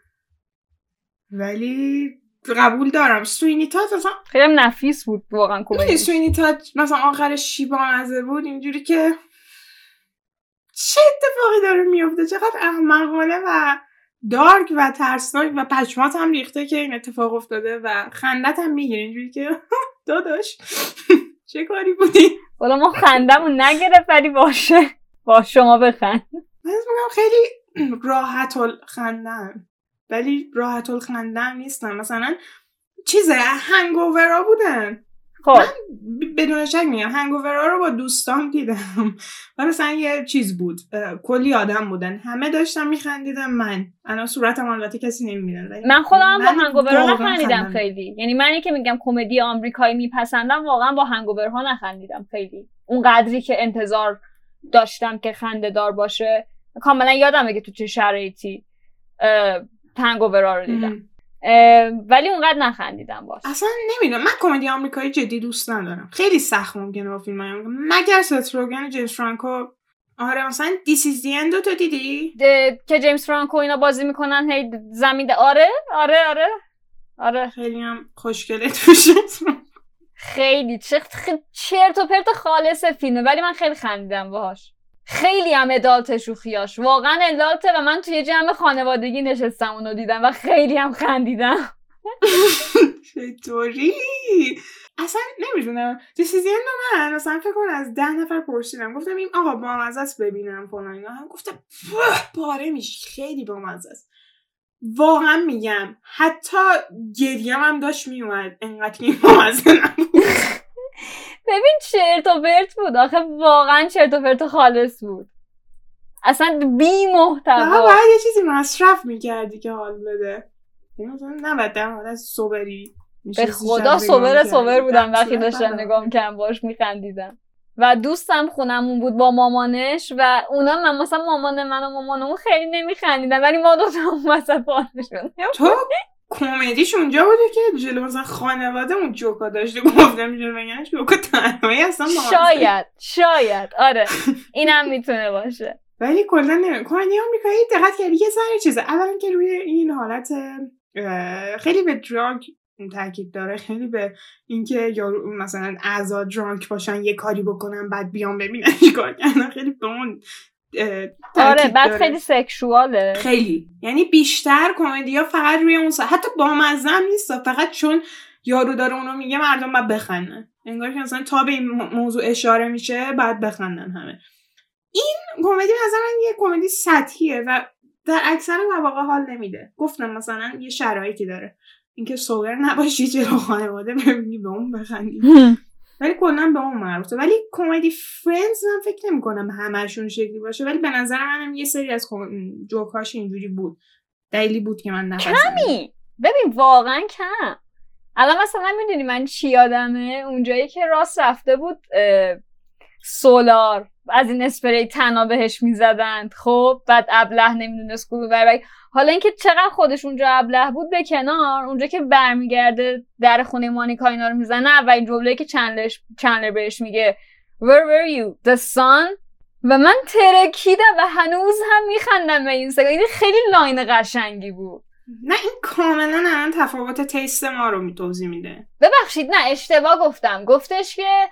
ولی قبول دارم. سوینی تات مثلا خیلی نفیس بود واقعا کمدی. سوینی تات مثلا آخرش شیبا مزه بود؟ اینجوری که چه اتفاقی داره میفته چقدر احمقانه و دارک و ترسناک و پشمات هم ریخته که این اتفاق افتاده و خندت هم می‌گیره اینجوری که داداش چه کاری بودی؟ والا ما خندمون نگرفت ولی باشه. با شما بخند. میگم خیلی راحت خندم ولی راحت خندم نیستم. مثلا چیزه هنگوورا بودن. خب. بدون شک میگم هنگوورا رو با دوستان دیدم. و مثلا یه چیز بود کلی آدم بودن. همه داشتم میخندیدم من. الان صورتم البته کسی نمی‌بینه من خودم با هنگوورا نخندیدم خیلی. یعنی منی که میگم کمدی آمریکایی میپسندم واقعا با هنگوورها نخندیدم خیلی. اون قدری که انتظار داشتم که خنده دار باشه. کاملا یادمه که تو چه شرایطی Hangover را رو دیدم. ولی اونقدر نخندیدم باش. اصلا نمی‌دونم. من کمدی آمریکایی جدی دوست ندارم. خیلی سخت ممکنه با فیلم های مگر ست روگن جیمز فرانکو. آره مثلا This Is the End تو دیدی؟ که جیمز فرانکو اینا بازی می‌کنن هی زمین آره آره آره. آره. خیلی هم خوشگله توش خیلی چرت و پرت خالص فیلمه ولی من خیلی خندیدم باهاش. خیلی هم ادالت شوخیاش واقعا ادالته و من توی جمع خانوادگی نشستم اونو دیدم و خیلی هم خندیدم. چطوری؟ اصلا نمی‌دونم. دیسیزین من مثلا فکر کن از ده نفر پرسیدم. گفتم این آقا با است ببینم فلان اینا. هم گفتم پاره میشی. خیلی با است واقعا میگم حتی گریم هم داشت میومد انقدر این بامزه نبود. ببین چرت و پرت بود. آخه واقعا چرت و پرت خالص بود. اصلا بی محتوا باید یه چیزی مصرف می‌کردی که حال بده. نباید در حالت صبری به خدا صبر صبر بودم وقتی داشتم نگاه می‌کردم باش میخندیدم. و دوستم خونمون بود با مامانش و اونا من مثلا مامان من و مامانمون خیلی نمیخندیدن ولی ما دو تا وسط تو؟ کمدیش اونجا بوده که جلو مثلا خانواده اون جوکا داشته گفته میشه بگن جوکا تنهایی اصلا شاید شاید. آره اینم می‌تونه باشه. ولی کلا نمیم کمدی آمریکایی دقت کردی؟ یه سر چیزه. اولا که روی این حالت خیلی به دراگ تاکید داره خیلی به اینکه یارو مثلا اعضا درانک باشن یه کاری بکنن بعد بیان ببینن کار کردن خیلی به اون آره بعد خیلی سکشواله. خیلی. یعنی بیشتر کمدی ها فقط روی اون حتی با مزم نیست فقط چون یارو داره اونو میگه مردم باید بخندن. انگار که مثلا تا به این موضوع اشاره میشه بعد بخندن همه. این کمدی مثلا یه کمدی سطحیه و در اکثر مواقع حال نمیده. گفتم مثلا یه شرایطی داره. اینکه سوگر نباشی جلو خانواده ببینی به اون بخندی. ولی کلا به اون مربوطه. ولی کمدی فرندز من فکر نمی کنم همشون شکلی باشه. ولی به نظر منم یه سری از جوکاش اینجوری بود. دلیلی بود که من نفسم کمی. ببین واقعا کم. الان مثلا می‌دونی من چی یادمه؟ اونجایی که راست رفته بود سولار. از این اسپری تنا بهش می‌زدند. خب بعد ابله نمی‌دونست کو ببر حالا اینکه چقدر خودش اونجا ابله بود به کنار اونجا که برمیگرده در خونه مانیکا اینا رو می‌زنه و این جمله که چندلر چندلر بهش میگه Where were you? The sun? و من ترکیدم و هنوز هم میخندم به این سگا این خیلی line قشنگی بود. نه این کاملا الان تفاوت taste ما رو توضیح میده. ببخشید نه اشتباه گفتم. گفتش که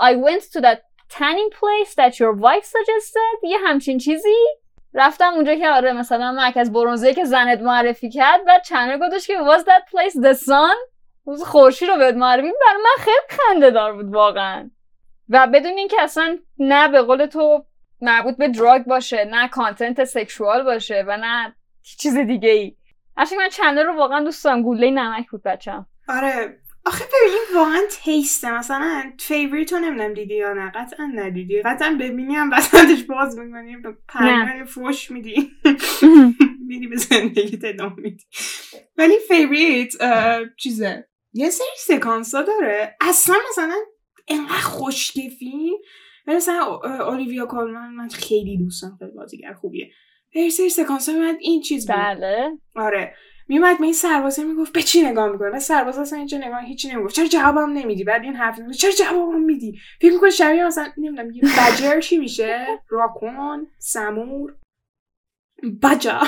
I went to that tanning place that your wife suggested یه همچین چیزی؟ رفتم اونجا که آره مثلا مرکز برونزه که زنت معرفی کرد و چندلر گفتش که was that place the sun خورشید رو بهت معرفی برای من خیلی خنده دار بود واقعا. و بدون اینکه اصلا نه به قول تو مربوط به drug باشه نه content sexual باشه و نه چیز دیگه ای من چندلر رو واقعا دوست دارم. گوله نمک بود بچم آره آخه ببین واقعا taste ه مثلا Favourite رو نمی‌دونم دیدی یا نه. قطعا ندیدی. قطعا ببینی هم وسطش باز می‌کنی. به پدرمم فوش میدی. میدی به زندگی ادامه میدی. ولی Favourite چیزه؟ یه سری سکانس ها داره. اصلا مثلا انقدر خوشگه فیلم مثلا اولیویا کالمن من خیلی دوستم خیلی بازیگر خوبیه. یه سری سکانس ها این چیز بود. بله. آره. میومد به این سربازه می‌گفت به چی نگاه می‌کنه سرباز اصلا اینجا نگاه هیچی نمی‌گفت. چرا جوابم نمیدی؟ بعد این حرف می‌گفت چرا جوابم میدی؟ فکر می‌کنه شبیه مثلا نمی‌دونم یه بجر چی میشه؟ راکون سمور. بجا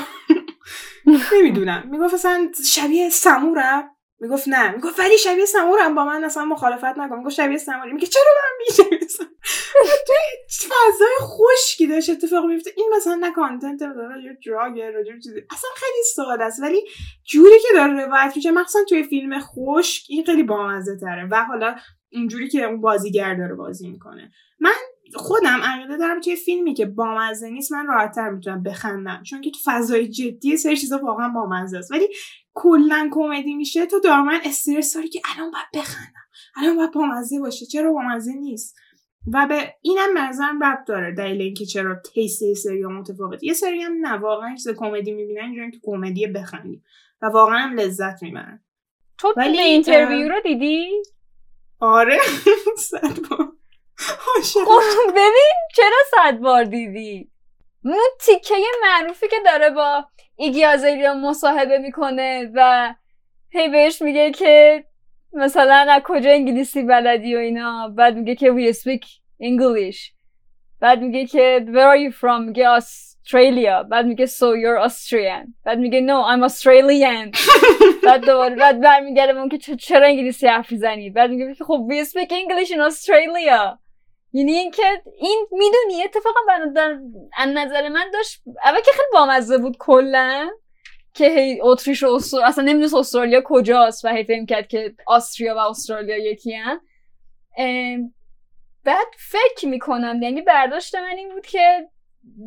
نمی‌دونم. می‌گفت اصلا شبیه سمورم می‌گفت نه. می‌گفت ولی شبیه سمورم با من اصلا مخالفت نکن. می‌گفت شبیه سموری. میگه چرا من میشه توی فضای خشکی داشت اتفاق میفته این مثلا نه کانتنت داره یا دراگ راجع چیزی. اصلا خیلی ساده است. ولی جوری که داره روایت میشه مخصوصا توی فیلم خشک این خیلی بامزه تره. و حالا اینجوری که اون بازیگر داره بازی می‌کنه. من خودم عقیده دارم توی فیلمی که بامزه نیست من راحتتر می‌تونم بخندم. چون که تو فضای جدی سری چیزا واقعا بامزه است. ولی کلا کمدی میشه تو دائما استرس داری که الان باید بخندم. الان باید بامزه باشه. چرا بامزه نیست؟ و به اینم نظرم ربط داره. دلیل اینکه چرا taste سری متفاوت یه سری هم نه واقعا چیز کمدی می‌بینن اینجوری که کمدی بخندیم و واقعا هم لذت می‌برن. تو ولی interview رو دیدی؟ آره. خب ببین چرا صد بار دیدی؟ اون تیکه معروفی که داره با ایگی آزیلیا مصاحبه می‌کنه و هی بهش میگه که مثلا از کجا انگلیسی بلدی و اینا. بعد میگه که we speak English. بعد میگه که where are you from? میگه استرالیا بعد میگه so you're Austrian. بعد میگه no I'm Australian. بعد دوباره بعد برمیگرده اون که چرا انگلیسی حرف می‌زنی؟ بعد میگه که خب we speak English in Australia. یعنی اینکه این می‌دونی اتفاقا در از نظر من داشت اول که خیلی بامزه بود کلا که هی اتریش و استرالیا اصلا نمی‌دونست استرالیا کجاست و هی فهم کرد که آستریا و استرالیا یکی هن. بعد فکر می‌کنم یعنی برداشت من این بود که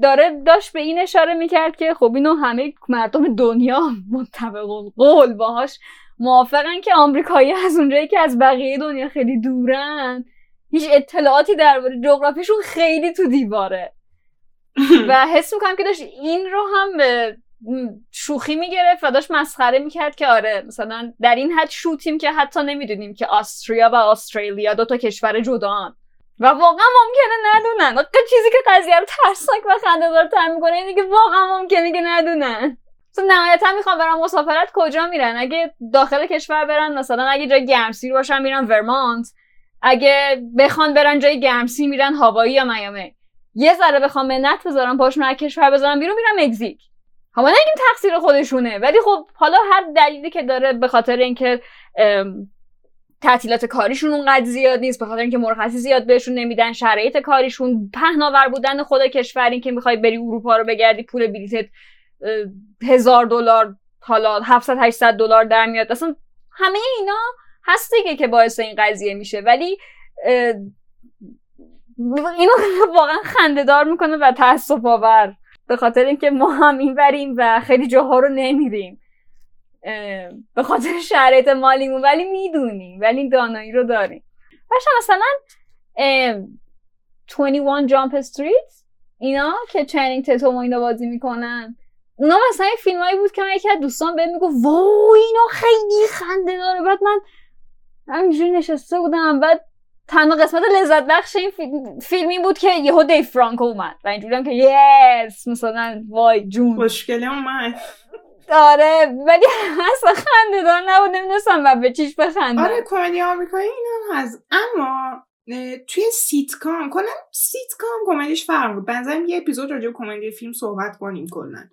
داره داشت به این اشاره می‌کرد که خب اینو همه مردم دنیا مطبق قول باهاش موافقن که آمریکایی از اونجایی که از بقیه دنیا خیلی دورن هیچ اطلاعاتی درباره جغرافیشون خیلی تو دیواره. و حس می‌کنم که داشت این رو هم به شوخی می‌گرفت و داشت مسخره می‌کرد که آره مثلا در این حد شوتیم که حتی نمی‌دونیم که آستریا و استرالیا دو تا کشور جدان. و واقعا ممکنه ندونن. چیزی که قضیه رو ترسناک و خنده تر می‌کنه اینه که واقعا ممکنه که ندونن. مثلا نهایتا می‌خوام برن مسافرت کجا میرن؟ اگه داخل کشور برن مثلا اگه جای گرمسیر باشن میرن ورمانت. اگه بخوان برن جای گرمسی میرن هوایی یا میامی. یه ذره بخوام منت بذارم پاشون از کشور بذارم بیرون میرم مکزیک حالا نگیم تقصیر خودشونه ولی خب حالا هر دلیلی که داره به خاطر اینکه تعطیلات کاریشون اونقدر زیاد نیست به خاطر اینکه مرخصی زیاد بهشون نمیدن شرایط کاریشون پهناور بودن خود کشور این که می‌خوای بری اروپا رو بگردی پول بلیتت هزار دلار حالا 700 800 دلار در میاد. اصلا همه اینا هست دیگه که باعث این قضیه میشه ولی اینو واقعا خندهدار می‌کنه و تاسف آور به خاطر اینکه ما هم این بریم و خیلی جاها رو نمیریم. به خاطر شرایط مالیمون ولی می‌دونیم ولی دانایی رو داریم. باشه مثلا 21 جامپ استریت اینا که چنینگ تتوم اینا بازی می‌کنن. اونا مثلا این فیلم هایی بود که من یکی از دوستان بهم می‌گفت وای اینا خیلی خنده داره بعد من همینجوری نشسته بودم. بعد تنها قسمت لذت بخش این فیلمی بود که یهو دی فرانکو اومد و اینجوری که یس مثلا وای جون. مشکلی اومد. آره ولی اصلا خنده دار نبود نمی‌دونستم و به چیش بخندم آره کمدی آمریکایی این هم هست. اما توی سیتکام کنم سیتکام کمدیش فرق بود. بنظرم یه اپیزود راجع کمدی فیلم صحبت کنیم کلا.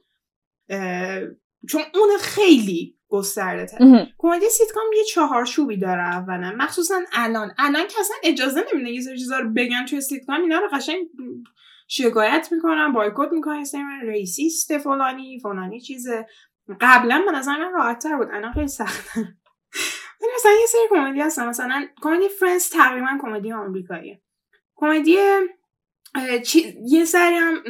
چون اون خیلی گسترده تر. کمدی سیتکام یه چهارچوبی داره اولا. مخصوصا الان. الان که اصلا اجازه نمیده یه سری چیزا رو بگن توی سیتکام. اینا رو قشنگ شکایت می‌کنن بایکوت می‌کنن من racist فلانی فلانی چیزه. قبلا به نظر من راحت تر بود. الان خیلی سخته ولی مثلا یه سری کمدی هستن. مثلا کمدی Friends تقریبا کمدی آمریکاییه. کمدی یه سری هم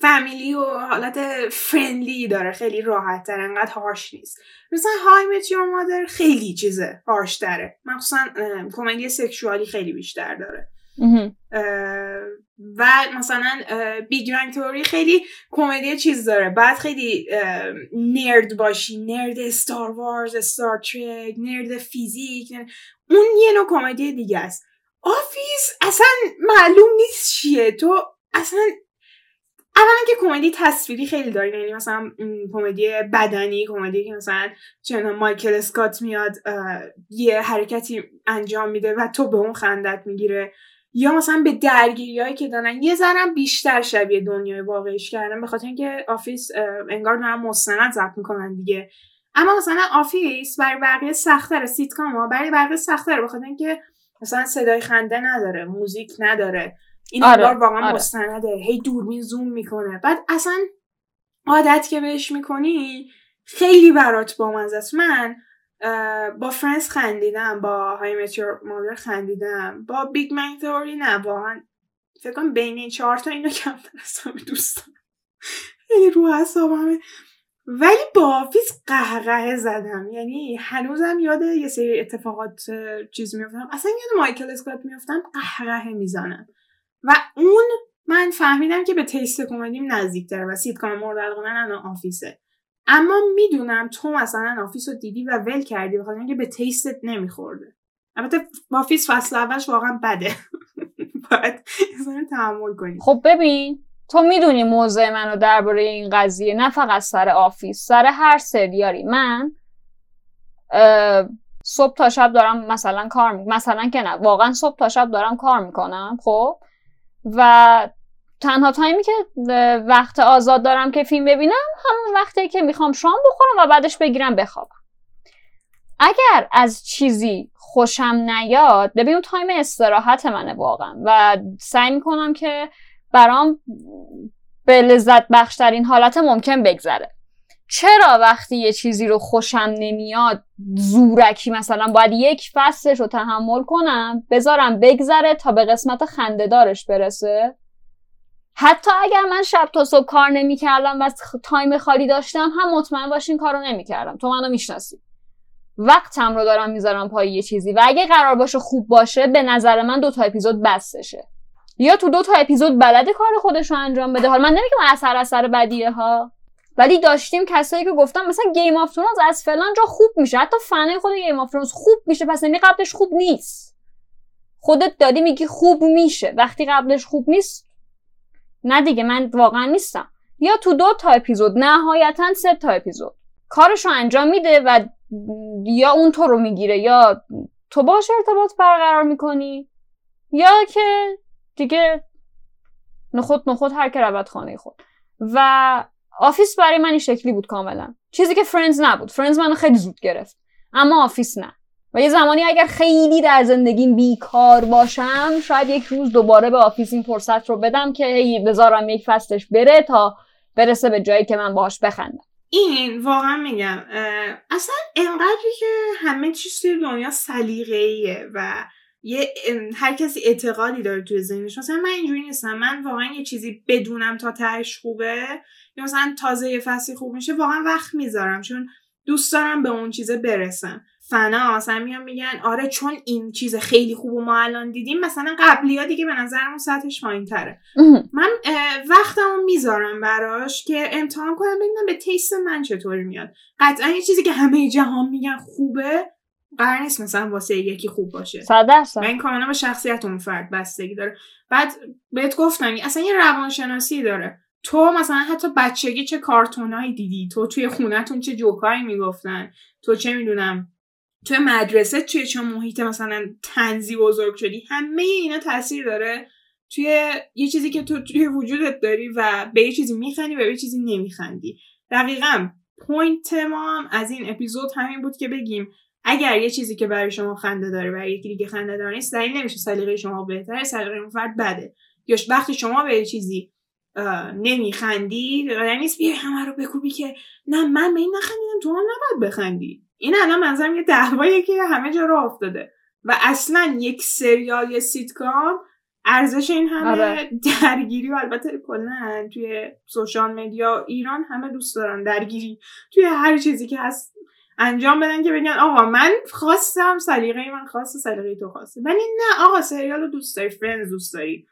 فامیلی و حالت friendly داره خیلی راحت تر انقدر harsh نیست. مثلا How I Met Your Mother خیلی چیزه harsh داره مخصوصا کمدی sexual ی خیلی بیشتر داره. و مثلا Big Bang Theory خیلی کمدی چیز داره. بعد خیلی nerd باشی. nerd Star Wars Star Trek nerd فیزیک اون یه نوع کمدی دیگه است. Office اصلا معلوم نیست چیه. تو اصلا اولا که کمدی تصویری خیلی داری یعنی مثلا کمدی بدنی کمدی که مثلا چون مایکل اسکات میاد یه حرکتی انجام میده و تو به اون خندت می‌گیره. یا مثلا به درگیری هایی که دارن یه ذرم بیشتر شبیه دنیای واقعیش کردن به خاطر اینکه Office انگار دارن مستند ضبط می‌کنن دیگه. اما مثلا Office برای بقیه سختره سیتکام ها برای بقیه سختره به خاطر اینکه مثلا صدای خنده نداره موزیک نداره. این آره، واقعا آره. مستنده هی دوربین زوم می‌کنه. بعد اصلا عادت که بهش می‌کنی خیلی برات بامزه است. من با Friends خندیدم با How I Met Your Mother خندیدم. با Big Bang Theory نه واقعا فکر کنم بین این چهار تا اینو کم از دوستان خیلی رو حسابمه ولی با Office قهقه زدم. یعنی هنوزم یاد یه سری اتفاقات چیز میفتم اصلا یاد مایکل اسکات میفتم قهقه می‌زنم. و اون من فهمیدم که به taste کمدیم نزدیک داره و سیتکام مورد من Office ه. اما می‌دونم تو مثلا Office رو دیدی و ول کردی بخاطر اینکه به taste ت نمیخورده. البته Office فصل اولش واقعا بده. باید تحمل کنی. خب ببین تو می‌دونی موضع منو درباره این قضیه نه فقط سر Office سر هر سریالی. من صبح تا شب دارم مثلا کار می... مثلا که نه واقعا صبح تا شب دارم کار می‌کنم خب؟ و تنها time ی که وقت آزاد دارم که فیلم ببینم همون وقتی که می‌خوام شام بخورم و بعدش بگیرم بخوابم. اگر از چیزی خوشم نیاد ببین اون time استراحت منه واقعا. و سعی می‌کنم که برام به لذت بخشترین حالت ممکن بگذره. چرا وقتی یه چیزی رو خوشم نمیاد زورکی مثلا باید یک فصلش رو تحمل کنم بذارم بگذره تا به قسمت خندهدارش برسه؟ حتی اگر من شب تا صبح کار نمی‌کردم و تایم خالی داشتم هم مطمئن باشین کارو نمی‌کردم. تو منو می‌شناسی. وقتم رو دارم می‌ذارم پای یه چیزی و اگه قرار باشه خوب باشه به نظر من دو تا اپیزود بسشه یا تو دو تا اپیزود بلده کار خودش رو انجام بده. حالا من نمیگم اثر اثر بدیه ها. ولی داشتیم کسایی که گفتم مثلا Game of Thrones از فلان جا خوب میشه. حتی فنه خود Game of Thrones خوب میشه پس یعنی قبلش خوب نیست. خودت دادی میگی خوب میشه. وقتی قبلش خوب نیست نه دیگه من واقعا نیستم. یا تو دو تا اپیزود نهایتا سه تا اپیزود. کارشو انجام میده و یا اون تو رو می‌گیره یا تو باش ارتباط برقرار می‌کنی یا که دیگه نخود نخود هر که رود خانه خود. و Office برای من این شکلی بود کاملا. چیزی که Friends نبود. Friends منو خیلی زود گرفت. اما Office نه. و یه زمانی اگر خیلی در زندگیم بیکار باشم شاید یک روز دوباره به Office این فرصت رو بدم که هی بذارم یک فصلش بره تا برسه به جایی که من باهاش بخندم. این واقعا میگم اصلا انقدری که همه چیز توی دنیا سلیقه‌ایه و یه هر کسی اعتقادی داره توی ذهنش. مثلا من اینجوری نیستم. من واقعا یه چیزی بدونم تا تهش خوبه. یا مثلا تازه یه فصلی خوب میشه واقعا وقت می‌ذارم. چون دوست دارم به اون چیزه برسم. فنا مثلا میان میگن آره چون این چیز خیلی خوب و ما الان دیدیم مثلا قبلی ها دیگه به نظرمون سطحش پایین تره من وقتمو می‌ذارم براش که امتحان کنم ببینم به تیست من چطوری میاد. قطعا یه چیزی که همه جهان میگن خوبه قرار نیست مثلا واسه یکی خوب باشه. و این کاملا به شخصیت اون فرد بستگی داره. بعد بهت گفتم اصلا یه روانشناسی داره. تو مثلا حتی بچگی چه کارتونایی دیدی؟ تو توی خونتون چه جوکایی می‌گفتن؟ تو چه می‌دونم؟ توی مدرسه توی چه محیط مثلا تنزی بزرگ شدی؟ همه اینا تاثیر داره توی یه چیزی که تو توی وجودت داری و به یه چیزی میخندی و به یه چیزی نمیخندی. دقیقا point ما هم از این اپیزود همین بود که بگیم اگر یه چیزی که برای شما خنده داره برای یکی دیگه خنده داره نیست دلیل نمیشه سلیقه شما بهتره سلیقه اون فرد بده. یا وقتی شما به یه چیزی نمیخندی یعنی نیست بیای همه رو بکوبی که نه من به این نخندیدم تو هم نباید بخندی. این الان بنظرم یه دعوایی که همه جا رو افتاده. و اصلا یک سریال یا سیتکام ارزش این همه آره. درگیری و البته کلا توی social media ایران همه دوست دارن درگیری. توی هر چیزی که هست انجام بدن که بگن آقا من خواستم سلیقه من خواسته سلیقه تو خواسته ولی نه آقا سریال رو دوست داری Friends دوست داری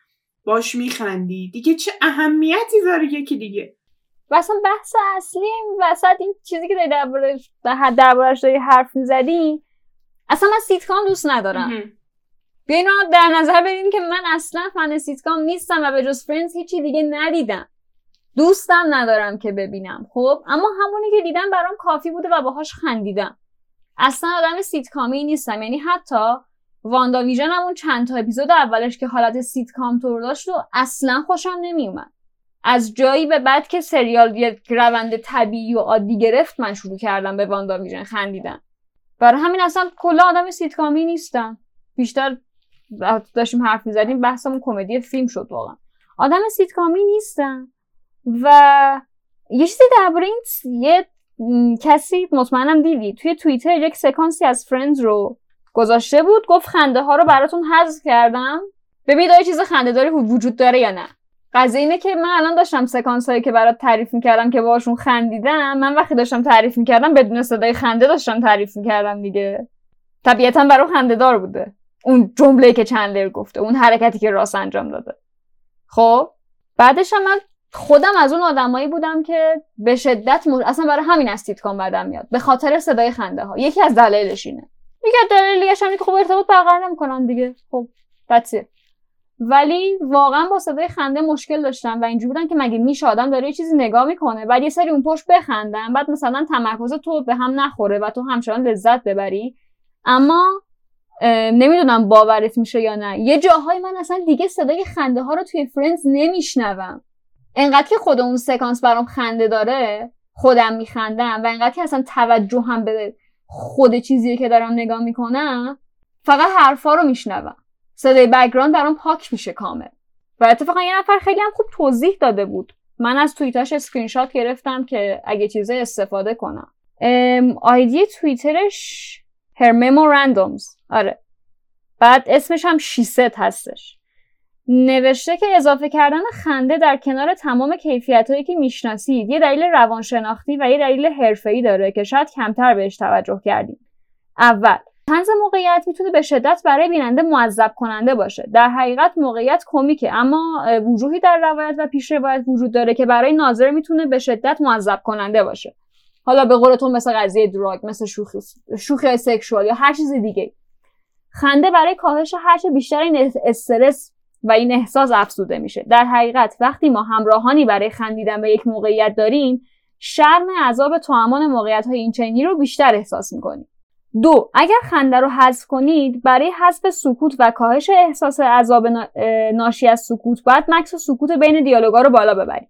باش میخندی. دیگه چه اهمیتی داره یکی دیگه؟ و اصلا بحث اصلی این وسط این چیزی که داری دربارش دربارش داری حرف می‌زدی اصلا من سیتکام دوست ندارم. بیاین در نظر بگیریم که من اصلا فن سیتکام نیستم و به جز Friends هیچی دیگه ندیدم. دوستم ندارم که ببینم خب؟ اما همونی که دیدم برام کافی بوده و باهاش خندیدم. اصلا آدم سیتکامی نیستم یعنی حتی WandaVision همون چند تا اپیزود اولش که حالت سیتکام طور داشت و اصلا خوشم نمیومد. از جایی به بعد که سریال یه روند طبیعی و عادی گرفت من شروع کردم به WandaVision خندیدن. برای همین اصلا کلا آدم سیتکامی نیستم. بیشتر داشتیم حرف می‌زدیم بحثمون کمدی فیلم شد واقعا. آدم سیتکامی نیستم. و یه چیزی درباره این یه کسی مطمئنم دیدی توی توییتر یک سکانسی از فرندز رو گذاشته بود گفت خنده ها رو براتون حذف کردم. ببینید آیا چیز خنده داری وجود داره یا نه. قضیه اینه که من الان داشتم سکانس هایی که برات تعریف می‌کردم که باشون خندیدم من وقتی داشتم تعریف می‌کردم بدون صدای خنده داشتم تعریف می‌کردم دیگه. طبیعتا برای خنده دار بوده. اون جمله که چندلر گفته اون حرکتی که راست انجام داده. خب؟ بعدش هم من خودم از اون آدمایی بودم که به شدت اصلا برای همین از سیتکام بدم میاد. به خاطر صدای خنده ها یکی از دلایلش اینه. یکی از دلایلش که خب ارتباط برقرار نمی‌کنن دیگه. خب بچه ولی واقعا با صدای خنده مشکل داشتم و اینجوری بودن که مگه میشه آدم داره یه چیزی نگاه می‌کنه بعد یه سری اون پشت بخندن بعد مثلا تمرکز تو به هم نخوره و تو همچنان لذت ببری. اما نمی‌دونم باورت میشه یا نه. یه جاهای من اصلا دیگه صدای خنده ها رو توی فرندز نمیشنوم. انقدر که خود اون سکانس برام خنده داره خودم میخندم و انقدر که اصلا توجه هم به خود چیزی که دارم نگاه می‌کنم فقط حرفا رو میشنوم. صدای background برام پاک میشه کامل. و اتفاقا یه نفر خیلی هم خوب توضیح داده بود. من از توییتاش اسکرین شات گرفتم که اگه چیزه استفاده کنم. آیدی توییترش هر memorandums. آره. بعد اسمش هم شیست هستش. نوشته که اضافه کردن خنده در کنار تمام کیفیت هایی که می‌شناسید یه دلیل روانشناختی و یه دلیل حرفه‌ای داره که شاید کمتر بهش توجه کردیم. اول تنز موقعیت می‌تونه به شدت برای بیننده معذب کننده باشه. در حقیقت موقعیت کمیکه اما وجوهی در روایت و پیش روایت وجود داره که برای ناظر می‌تونه به شدت معذب کننده باشه. حالا به قول تو مثل قضیه دراگ مثل شوخی شوخی سکشوال یا هر چیز دیگه خنده برای کاهش هرچه بیشتر این استرس و این احساس افزوده میشه. در حقیقت وقتی ما همراهانی برای خندیدن به یک موقعیت داریم شرم عذاب توأمان موقعیت های این چنینی رو بیشتر احساس می‌کنیم. دو اگر خنده رو حذف کنید برای حذف سکوت و کاهش احساس عذاب ناشی از سکوت باید مکس و سکوت بین دیالوگا رو بالا ببرید.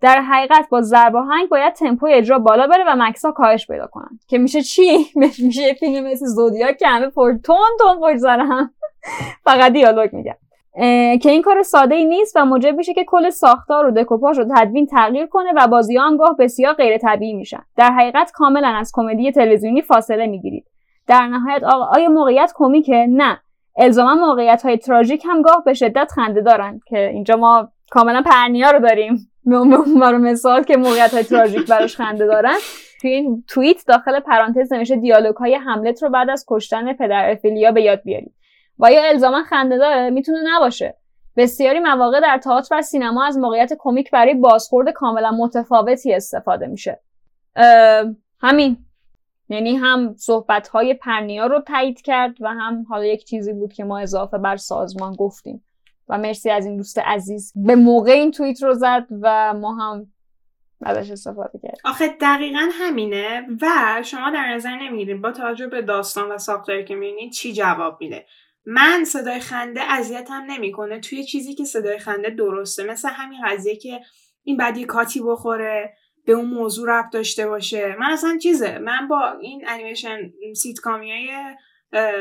در حقیقت با ضرب آهنگ باید تمپوی اجرا بالا بره و مکسا کاهش پیدا کنن که میشه چی؟ میشه فیلم مثل زودیاک که همه پر تون تون هم فقط دیالوگ میگن که این کار ساده ای نیست و موجب میشه که کل ساختار و دکوپاژ و تدوین تغییر کنه و بازی هم گاه بسیار غیر طبیعی میشن. در حقیقت کاملا از کمدی تلویزیونی فاصله می‌گیرید. در نهایت آقا آیا موقعیت کمیکه. نه الزاما موقعیت های تراژیک هم گاه به شدت خنده دارن که اینجا ما کاملا پرنیا رو داریم. برای مثال که موقعیت های تراژیک براش خنده دارن. توی این توییت داخل پرانتز نمیشه دیالوگ های حملت رو بعد از کشتن پدر افیلیا به یاد بیارید. و یا الزاما خنده داره می‌تونه نباشه. بسیاری مواقع در تئاتر و سینما از موقعیت کمیک برای بازخورد کاملا متفاوتی استفاده میشه. همین. یعنی هم صحبت های پرنیا رو تایید کرد و هم حالا یک چیزی بود که ما اضافه بر سازمان گفتیم. و مرسی از این دوست عزیز به موقع این توییت رو زد و ما هم ازش استفاده کرد آخه دقیقا همینه و شما در نظر نمی‌گیرید. با توجه به داستان و ساختاری که می‌بینید چی جواب میده؟ من صدای خنده اذیتم نمی‌کنه. توی چیزی که صدای خنده درسته. مثل همین قضیه که این بعد یه کاتی بخوره به اون موضوع ربط داشته باشه. من اصلا چیزه؟ من با این انیمیشن سیتکامیای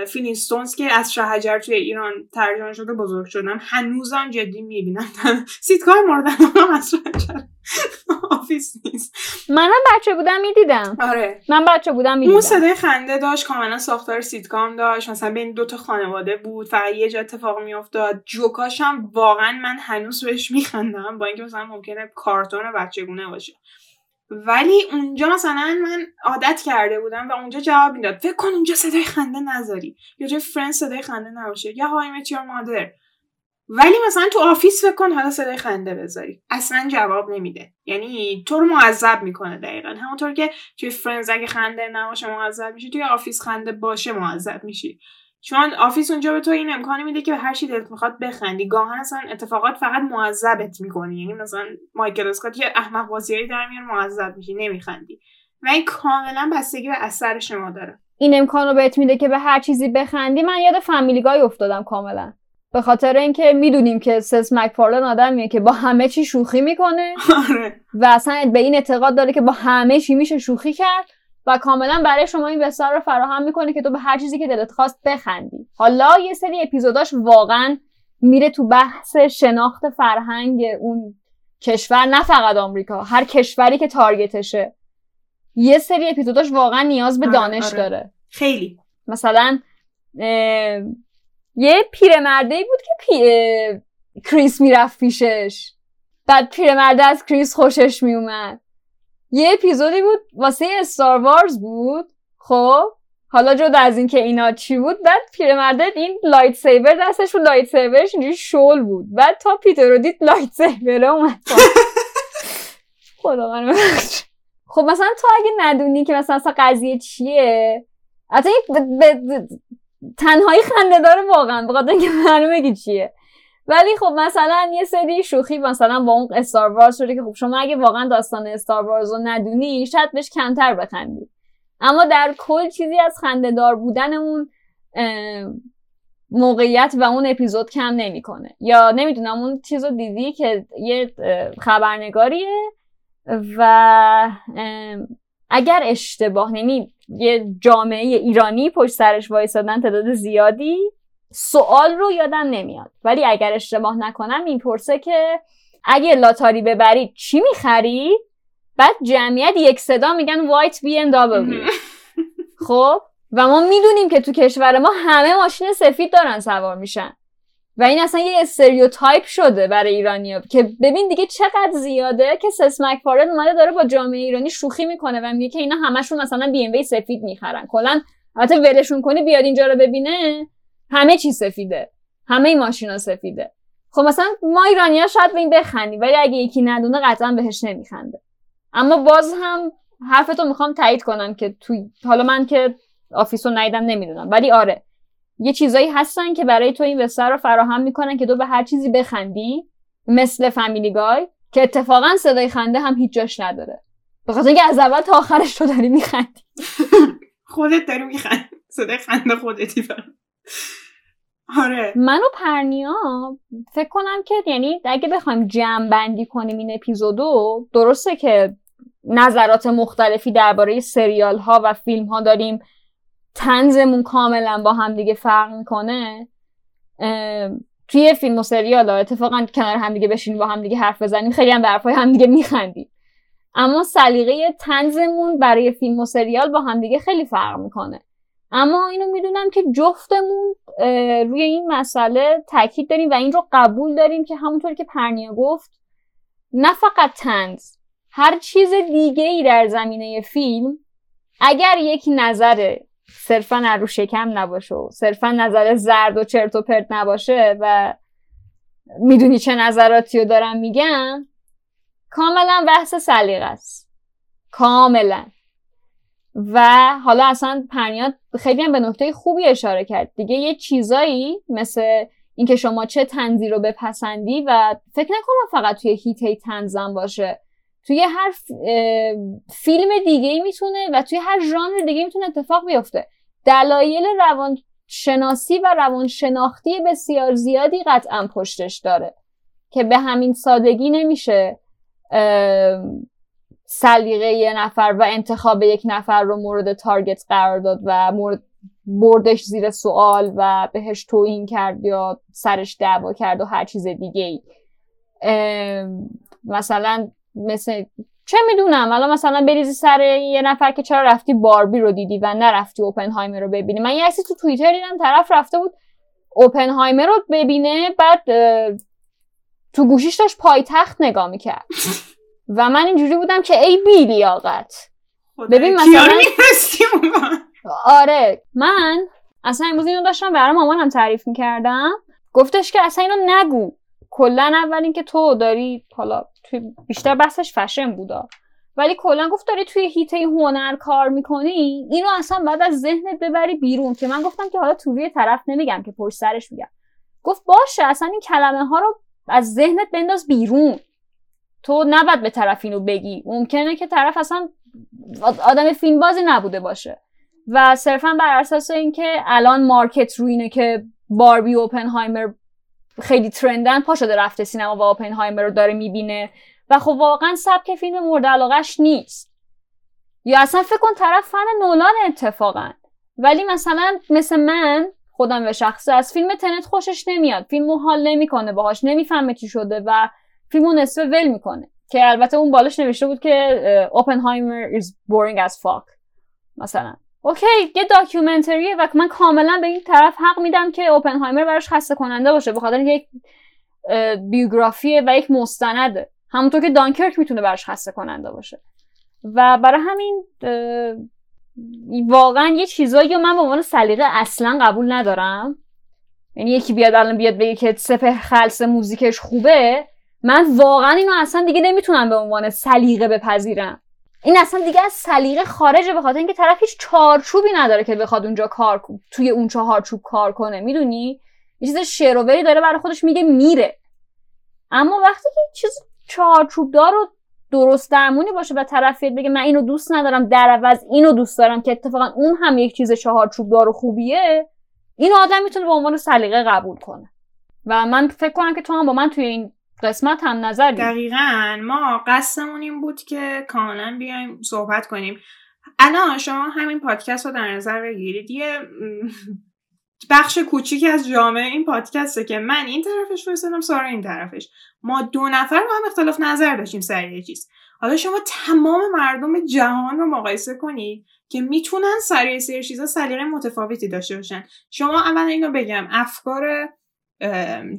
فینیستونز که از شهجر توی ایران ترجمه شده بزرگ شدم هنوزم جدی می‌بینم. سیتکام مورد از شهجر آفیس نیست. منم بچه بودم می‌دیدم. آره. من بچه بودم می‌دیدم. اون صدای خنده داشت کاملا ساختار سیتکام داشت. مثلا بین دوتا خانواده بود. فقط یه جا اتفاق میافتاد. جوکاش هم واقعا من هنوز بهش میخندم. با اینکه مثلا ممکنه کارتون بچگونه باشه. ولی اونجا مثلا من عادت کرده بودم و اونجا جواب می‌داد. فکر کن اونجا صدای خنده نذاری. یا جای فرنس صدای خنده نباشه. یا های مچیار مادر ولی مثلا تو آفیس فکر کن حالا صدای خنده بذاری. اصلا جواب نمیده. یعنی تو رو معذب می‌کنه دقیقا. همونطور که توی فرندز اگه خنده نباشه معذب میشی توی آفیس خنده باشه معذب میشی. چون آفیس اونجا به تو این امکانی میده که هر چی دلت می‌خواد بخندی. گاهن اصلا اتفاقات فقط معذبت می‌کنه. یعنی مثلا مایکل اسکات یه احمق بازیایی در میاره معذب میشی نمیخندی. و این کاملا بستگی به اثر شما داره. این امکان رو بهت میده که به هر چیزی بخندی. من یاد فامیلی گای افتادم کاملا. به خاطر اینکه می‌دونیم که سس مکفارلن آدمیه که با همه چی شوخی می‌کنه. آره. و اصلا به این اعتقاد داره که با همه چی میشه شوخی کرد. و کاملا برای شما این بستر رو فراهم می‌کنه که تو به هر چیزی که دلت خواست بخندی. حالا یه سری اپیزوداش واقعا میره تو بحث شناخت فرهنگ اون کشور نه فقط آمریکا هر کشوری که تارگتشه. یه سری اپیزوداش واقعا نیاز به آره، دانش آره. داره. خیلی. مثلا اه، یه پیرمرده ای بود که پی... اه، کریس می‌رفت پیشش. بعد پیرمرده از کریس خوشش میومد یه اپیزودی بود واسه استار وارز بود خب حالا جدا از اینکه اینا چی بود بعد پیرمرده این lightsaber دستش و lightsaber ش اینجوری شل بود بعد تا پیتر رو دید lightsaber ه اومد. خدا من. خب مثلا تو اگه ندونی که مثلا اصلا قضیه چیه حتی تنهایی خنده داره واقعا بخاطر اینکه معلومه که چیه ولی خب مثلا یه سری شوخی مثلا با اون استار وارز شده که خب شما اگه واقعا داستان استار وارز رو ندونی شاید بهش کمتر بخندی. اما در کل چیزی از خنده دار بودن اون موقعیت و اون اپیزود کم نمی‌کنه. یا نمی‌دونم اون چیز رو دیدی که یه خبرنگاریه و اگر اشتباه یعنی یه جامعه ایرانی پشت سرش وایسادن تعداد زیادی سوال رو یادم نمیاد. ولی اگر اشتباه نکنم می‌پرسه که اگه لاتاری ببرید چی می‌خرید بعد جمعیت یک صدا میگن وایت بی ام خب؟ و ما می‌دونیم که تو کشور ما همه ماشین سفید دارن سوار میشن. و این اصلا یه stereotype شده برای ایرانیا که ببین دیگه چقدر زیاده که ست مک‌فارلن اومده داره با جامعه ایرانی شوخی می‌کنه و میگه که اینا همشون مثلا بی ام سفید می‌خرن. کلا البته ولشون کنی بیاد اینجا رو ببینه. همه چی سفیده. همه ماشینا سفیده. خب مثلا ما ایرانیا شاید به این بخندیم ولی اگه یکی ندونه قطعا بهش نمیخنده. اما باز هم حرفتو می‌خوام تایید کنم که توی حالا من که آفیس رو ندیدم نمی‌دونم ولی آره. یه چیزایی هستن که برای تو این بستر رو فراهم می‌کنن که تو به هر چیزی بخندی مثل فامیلی گای که اتفاقا صدای خنده هم هیچ جاش نداره. به خاطر اینکه از اول تا آخرش تو داری میخندی. خودت داری میخند صدای خنده خودتی آره. من و پرنیا فکر کنم که یعنی اگه بخوایم جمع بندی کنیم این اپیزودو درسته که نظرات مختلفی درباره سریال ها و فیلم ها داریم. تنزمون کاملا با هم دیگه فرق می‌کنه. توی فیلم و سریال ها اتفاقا کنار هم دیگه بشینیم با هم دیگه حرف بزنیم خیلی هم به حرفای هم دیگه میخندیم. اما سلیقه تنزمون برای فیلم و سریال با هم دیگه خیلی فرق می‌کنه. اما اینو می‌دونم که جفتمون روی این مسئله تاکید داریم و این رو قبول داریم که همونطور که پرنیا گفت نه فقط تنز هر چیز دیگه ای در زمینه فیلم اگر یک نظر صرفا رو شکم نباشه و صرفا نظر زرد و چرت و پرت نباشه و می‌دونی چه نظراتی رو دارم میگم کاملا بحث سلیقه است کاملا. و حالا اصلا پرنیاد خیلی هم به نکته خوبی اشاره کرد. دیگه یه چیزایی مثل اینکه شما چه تنزی رو بپسندی و فکر نکنم فقط توی هیته تنزم باشه. توی هر فیلم دیگه ای می‌تونه و توی هر ژانر دیگه می‌تونه اتفاق بیفته. دلایل روان شناسی و روان شناختی بسیار زیادی قطعا پشتش داره که به همین سادگی نمیشه. سلیقه یه نفر و انتخاب یک نفر رو مورد تارگت قرار داد و مورد بردش زیر سوال و بهش توهین کرد یا سرش دعوا کرد و هر چیز دیگه ای مثلا مثل چه می‌دونم؟ الان مثلا بریزی سر یه نفر که چرا رفتی باربی رو دیدی و نرفتی اوپنهایمر رو ببینی. من یه تو توییتر دیدم طرف رفته بود اوپنهایمر رو ببینه بعد تو گوشیش داشت پایتخت نگاه می‌کرد. و من اینجوری بودم که ای بی لیاقت ببین مثلا آره. من اصلا امروز اینو داشتم برای مامانم تعریف می‌کردم. گفتش که اصلا اینو نگو. کلا اول اینکه تو داری حالا توی بیشتر بحثش فشن بودا. ولی کلا گفت داری توی هیته هنر کار می‌کنی. اینو اصلا بعد از ذهنت ببری بیرون. که من گفتم که حالا تو روی طرف نمیگم که پشت سرش میگم. گفت باشه اصلا این کلمه ها رو از ذهنت بنداز بیرون. تو نباید به طرف اینو بگی. ممکنه که طرف اصلا آدم فیلم بازی نبوده باشه. و صرفا بر اساس اینکه الان مارکت رو اینه که باربی و اوپنهایمر خیلی ترندن پا شده رفته سینما و اوپنهایمر رو داره می‌بینه. و خب واقعا سبک فیلم مورد علاقش نیست. یا اصلا فکر کن طرف فن نولان اتفاقا. ولی مثلا مثل من خودم به شخصه از فیلم تنت خوشش نمیاد. فیلمو حال نمی‌کنه باهاش نمی‌فهمه چی شده و فیلمو نصف ول می‌کنه که البته اون بالش نوشته بود که اوپنهایمر is boring as fuck مثلا. اوکی یه داکیومنتریه و من کاملا به این طرف حق میدم که اوپنهایمر براش خسته کننده باشه به خاطر یک بیوگرافیه و یک مستنده. همونطور که دانکرک می‌تونه براش خسته کننده باشه. و برای همین واقعا یه چیزایی من به عنوان سلیقه اصلا قبول ندارم. یعنی یکی بیاد الان بیاد بگه که سپه خلص موزیکش خوبه. من واقعا اینو اصلا دیگه نمی‌تونم به عنوان سلیقه بپذیرم. این اصلا دیگه از سلیقه خارجه به خاطر اینکه طرف هیچ چارچوبی نداره که بخواد اونجا کار توی اون چهارچوب کار کنه می‌دونی؟ یه چیز شعروری داره برای خودش میگه میره. اما وقتی که چیز چارچوب دار و درست درمونی باشه و طرف بگه من اینو دوست ندارم در عوض اینو دوست دارم که اتفاقا اون هم یک چیز چهارچوب دار و خوبیه این آدم می‌تونه به عنوان سلیقه قبول کنه. و من فکر کنم که تو هم با من توی این قسمت هم نظر دقیقا. ما قصدمون این بود که کاملا بیایم صحبت کنیم. الان شما همین پادکست رو در نظر بگیرید. یه بخش کوچیکی از جامعه این پادکسته که من این طرفش فرستادم سارا این طرفش. ما دو نفر با هم اختلاف نظر داشتیم سر یه چیز. حالا شما تمام مردم جهان رو مقایسه کنید که می‌تونن سر یه سری چیزا سلیقه متفاوتی داشته باشن. شما اول اینو بگم افکار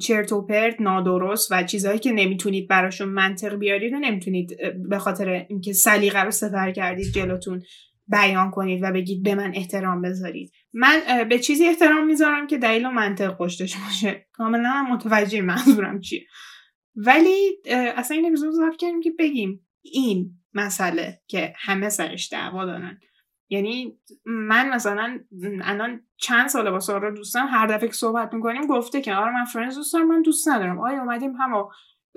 چرت و پرت نادرست و چیزهایی که نمی‌تونید براشون منطق بیارید و نمی‌تونید به خاطر اینکه سلیقه رو سفر کردید جلوتون بیان کنید و بگید به من احترام بذارید. من به چیزی احترام می‌ذارم که دلیل و منطق پشتش باشه. کاملا متوجه منظورم چیه. ولی اصلا این اپیزود کردیم که بگیم این مسئله که همه سرش دعوا دارن. یعنی من مثلا الان چند ساله با سارا دوستم هر دفعه که صحبت می‌کنیم گفته که آره من فرنز دوست دارم من دوست ندارم. آیا اومدیم هم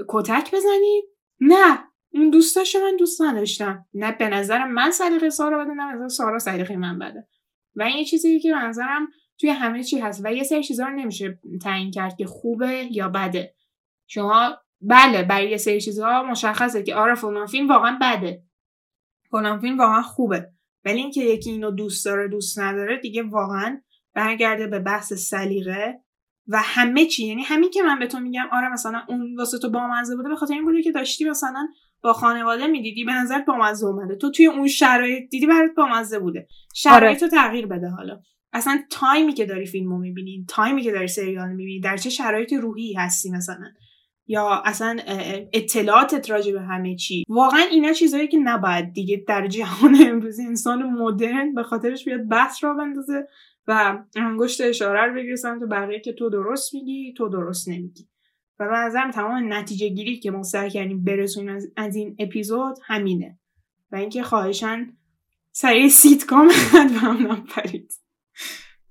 کتک بزنیم؟ نه اون دوستاش من دوست نداشتم. نه به نظر من سلیقه سارا بده نه نظر سارا سلیقه من بده. و این یه چیزی که به نظرم توی همه چی هست. و یه سری چیزا رو نمیشه تعیین کرد که خوبه یا بده. شما بله برای یه سری چیزها مشخصه که آره فلان فیلم واقعا بده. فلان فیلم واقعا خوبه. ولی اینکه یکی اینو دوست داره دوست نداره دیگه واقعا برگرده به بحث سلیقه و همه چی. یعنی همین که من به تو میگم آره مثلا اون واسه تو بامزه بوده به خاطر این بوده که داشتی مثلا با خانواده می‌دیدی به نظر بامزه اومده. تو توی اون شرایط دیدی برات بامزه بوده. شرایط رو تغییر بده حالا. اصلا تایمی که داری فیلمو می‌بینی تایمی که داری سریال می‌بینی در چه شرایط روحی هستی مثلا. یا اصلا اطلاعاتت راجع به همه چی. واقعا اینا چیزهایی که نباید دیگه در جهان امروزی انسان مدرن به خاطرش بیاد بحث را بندازه و انگشت اشاره رو بگیره سمت بقیه که تو درست میگی تو درست نمیگی. و به نظرم تمام نتیجه گیری که ما سعی کردیم برسونیم از این اپیزود همینه. و اینکه خواهشان سریع سیت کام به هم نپرید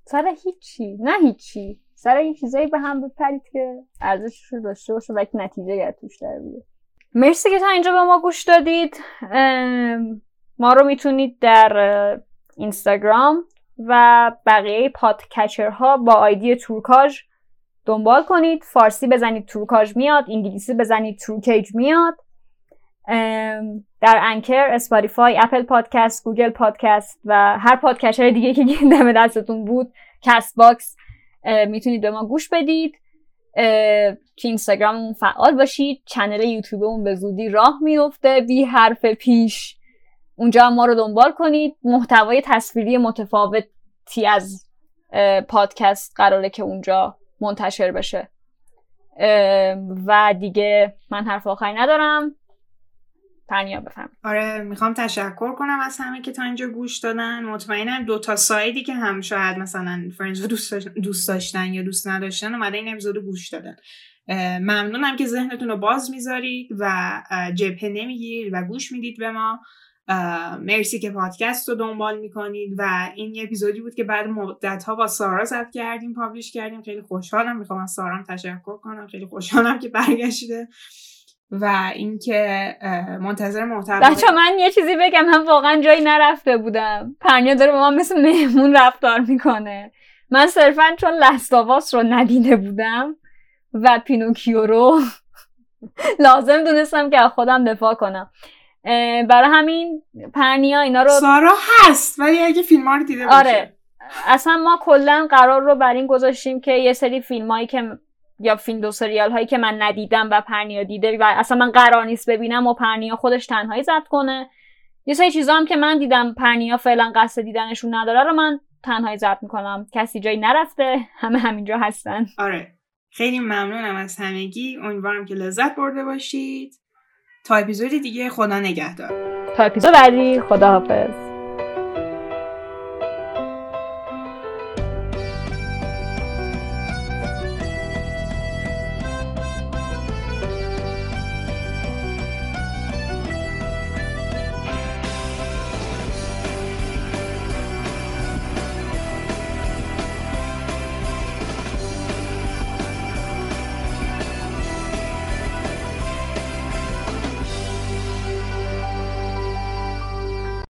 سر هیچی نه هیچی. سر این چیزایی به هم بپرید که ارزشش رو داشته باشه و یک نتیجه توش در بیاد مرسی که تا اینجا به ما گوش دادید. ما رو می‌تونید در اینستاگرام و بقیه podcatcher ها با آیدی تورکاژ دنبال کنید. فارسی بزنید تورکاژ میاد. انگلیسی بزنید تورکیج میاد. در انکر اسپاتیفای اپل پادکست گوگل پادکست و هر podcaster دیگه که دم دستتون بود کست باکس می‌تونید به ما گوش بدید. که اینستاگراممون فعال باشید. channel یوتیوبمون به زودی راه میفته بی حرف پیش. اونجا ما رو دنبال کنید. محتوای تصویری متفاوتی از پادکست قراره که اونجا منتشر بشه. و دیگه من حرف آخری ندارم. پرنیا بفرما آره می‌خوام تشکر کنم از همه که تا اینجا گوش دادن. مطمئنم دو تا سایدی که هم شاید مثلا فرنز دوست داشتن یا دوست نداشتن اومده این اپیزود گوش دادن. ممنونم که ذهنتون رو باز می‌ذارید و جبهه نمی‌گیرید و گوش می‌دید به ما. مرسی که پادکست رو دنبال می‌کنید و این یه اپیزودی بود که بعد مدت ها با سارا ضبط کردیم پابلیش کردیم. خیلی خوشحالم. می‌خوام از سارام تشکر کنم. خیلی خوشحالم که برگشته. و اینکه منتظر محتوا بچه من یه چیزی بگم. من واقعا جایی نرفته بودم. پرنیا داره با من مثل مهمون رفتار می‌کنه. من صرفا چون لستاواس رو ندیده بودم و پینوکیو رو لازم دونستم که خودم دفاع کنم. برای همین پرنیا اینا رو سارا هست ولی اگه فیلم رو دیده باشه. آره. اصلا ما کلا قرار رو بر این گذاشتیم که یه سری فیلم هایی که یا فیلم دو سریال هایی که من ندیدم و پرنیا دیده و اصلا من قرار نیست ببینم و پرنیا خودش تنهایی زد کنه. یه سری چیزا هم که من دیدم پرنیا فعلا قصد دیدنشون نداره رو من تنهایی زد می‌کنم. کسی جایی نرفته همه همینجا هستن. آره. خیلی ممنونم از همگی. امیدوارم که لذت برده باشید. تا اپیزود دیگه خدا نگهدار. تا اپیزود بعدی خداحافظ.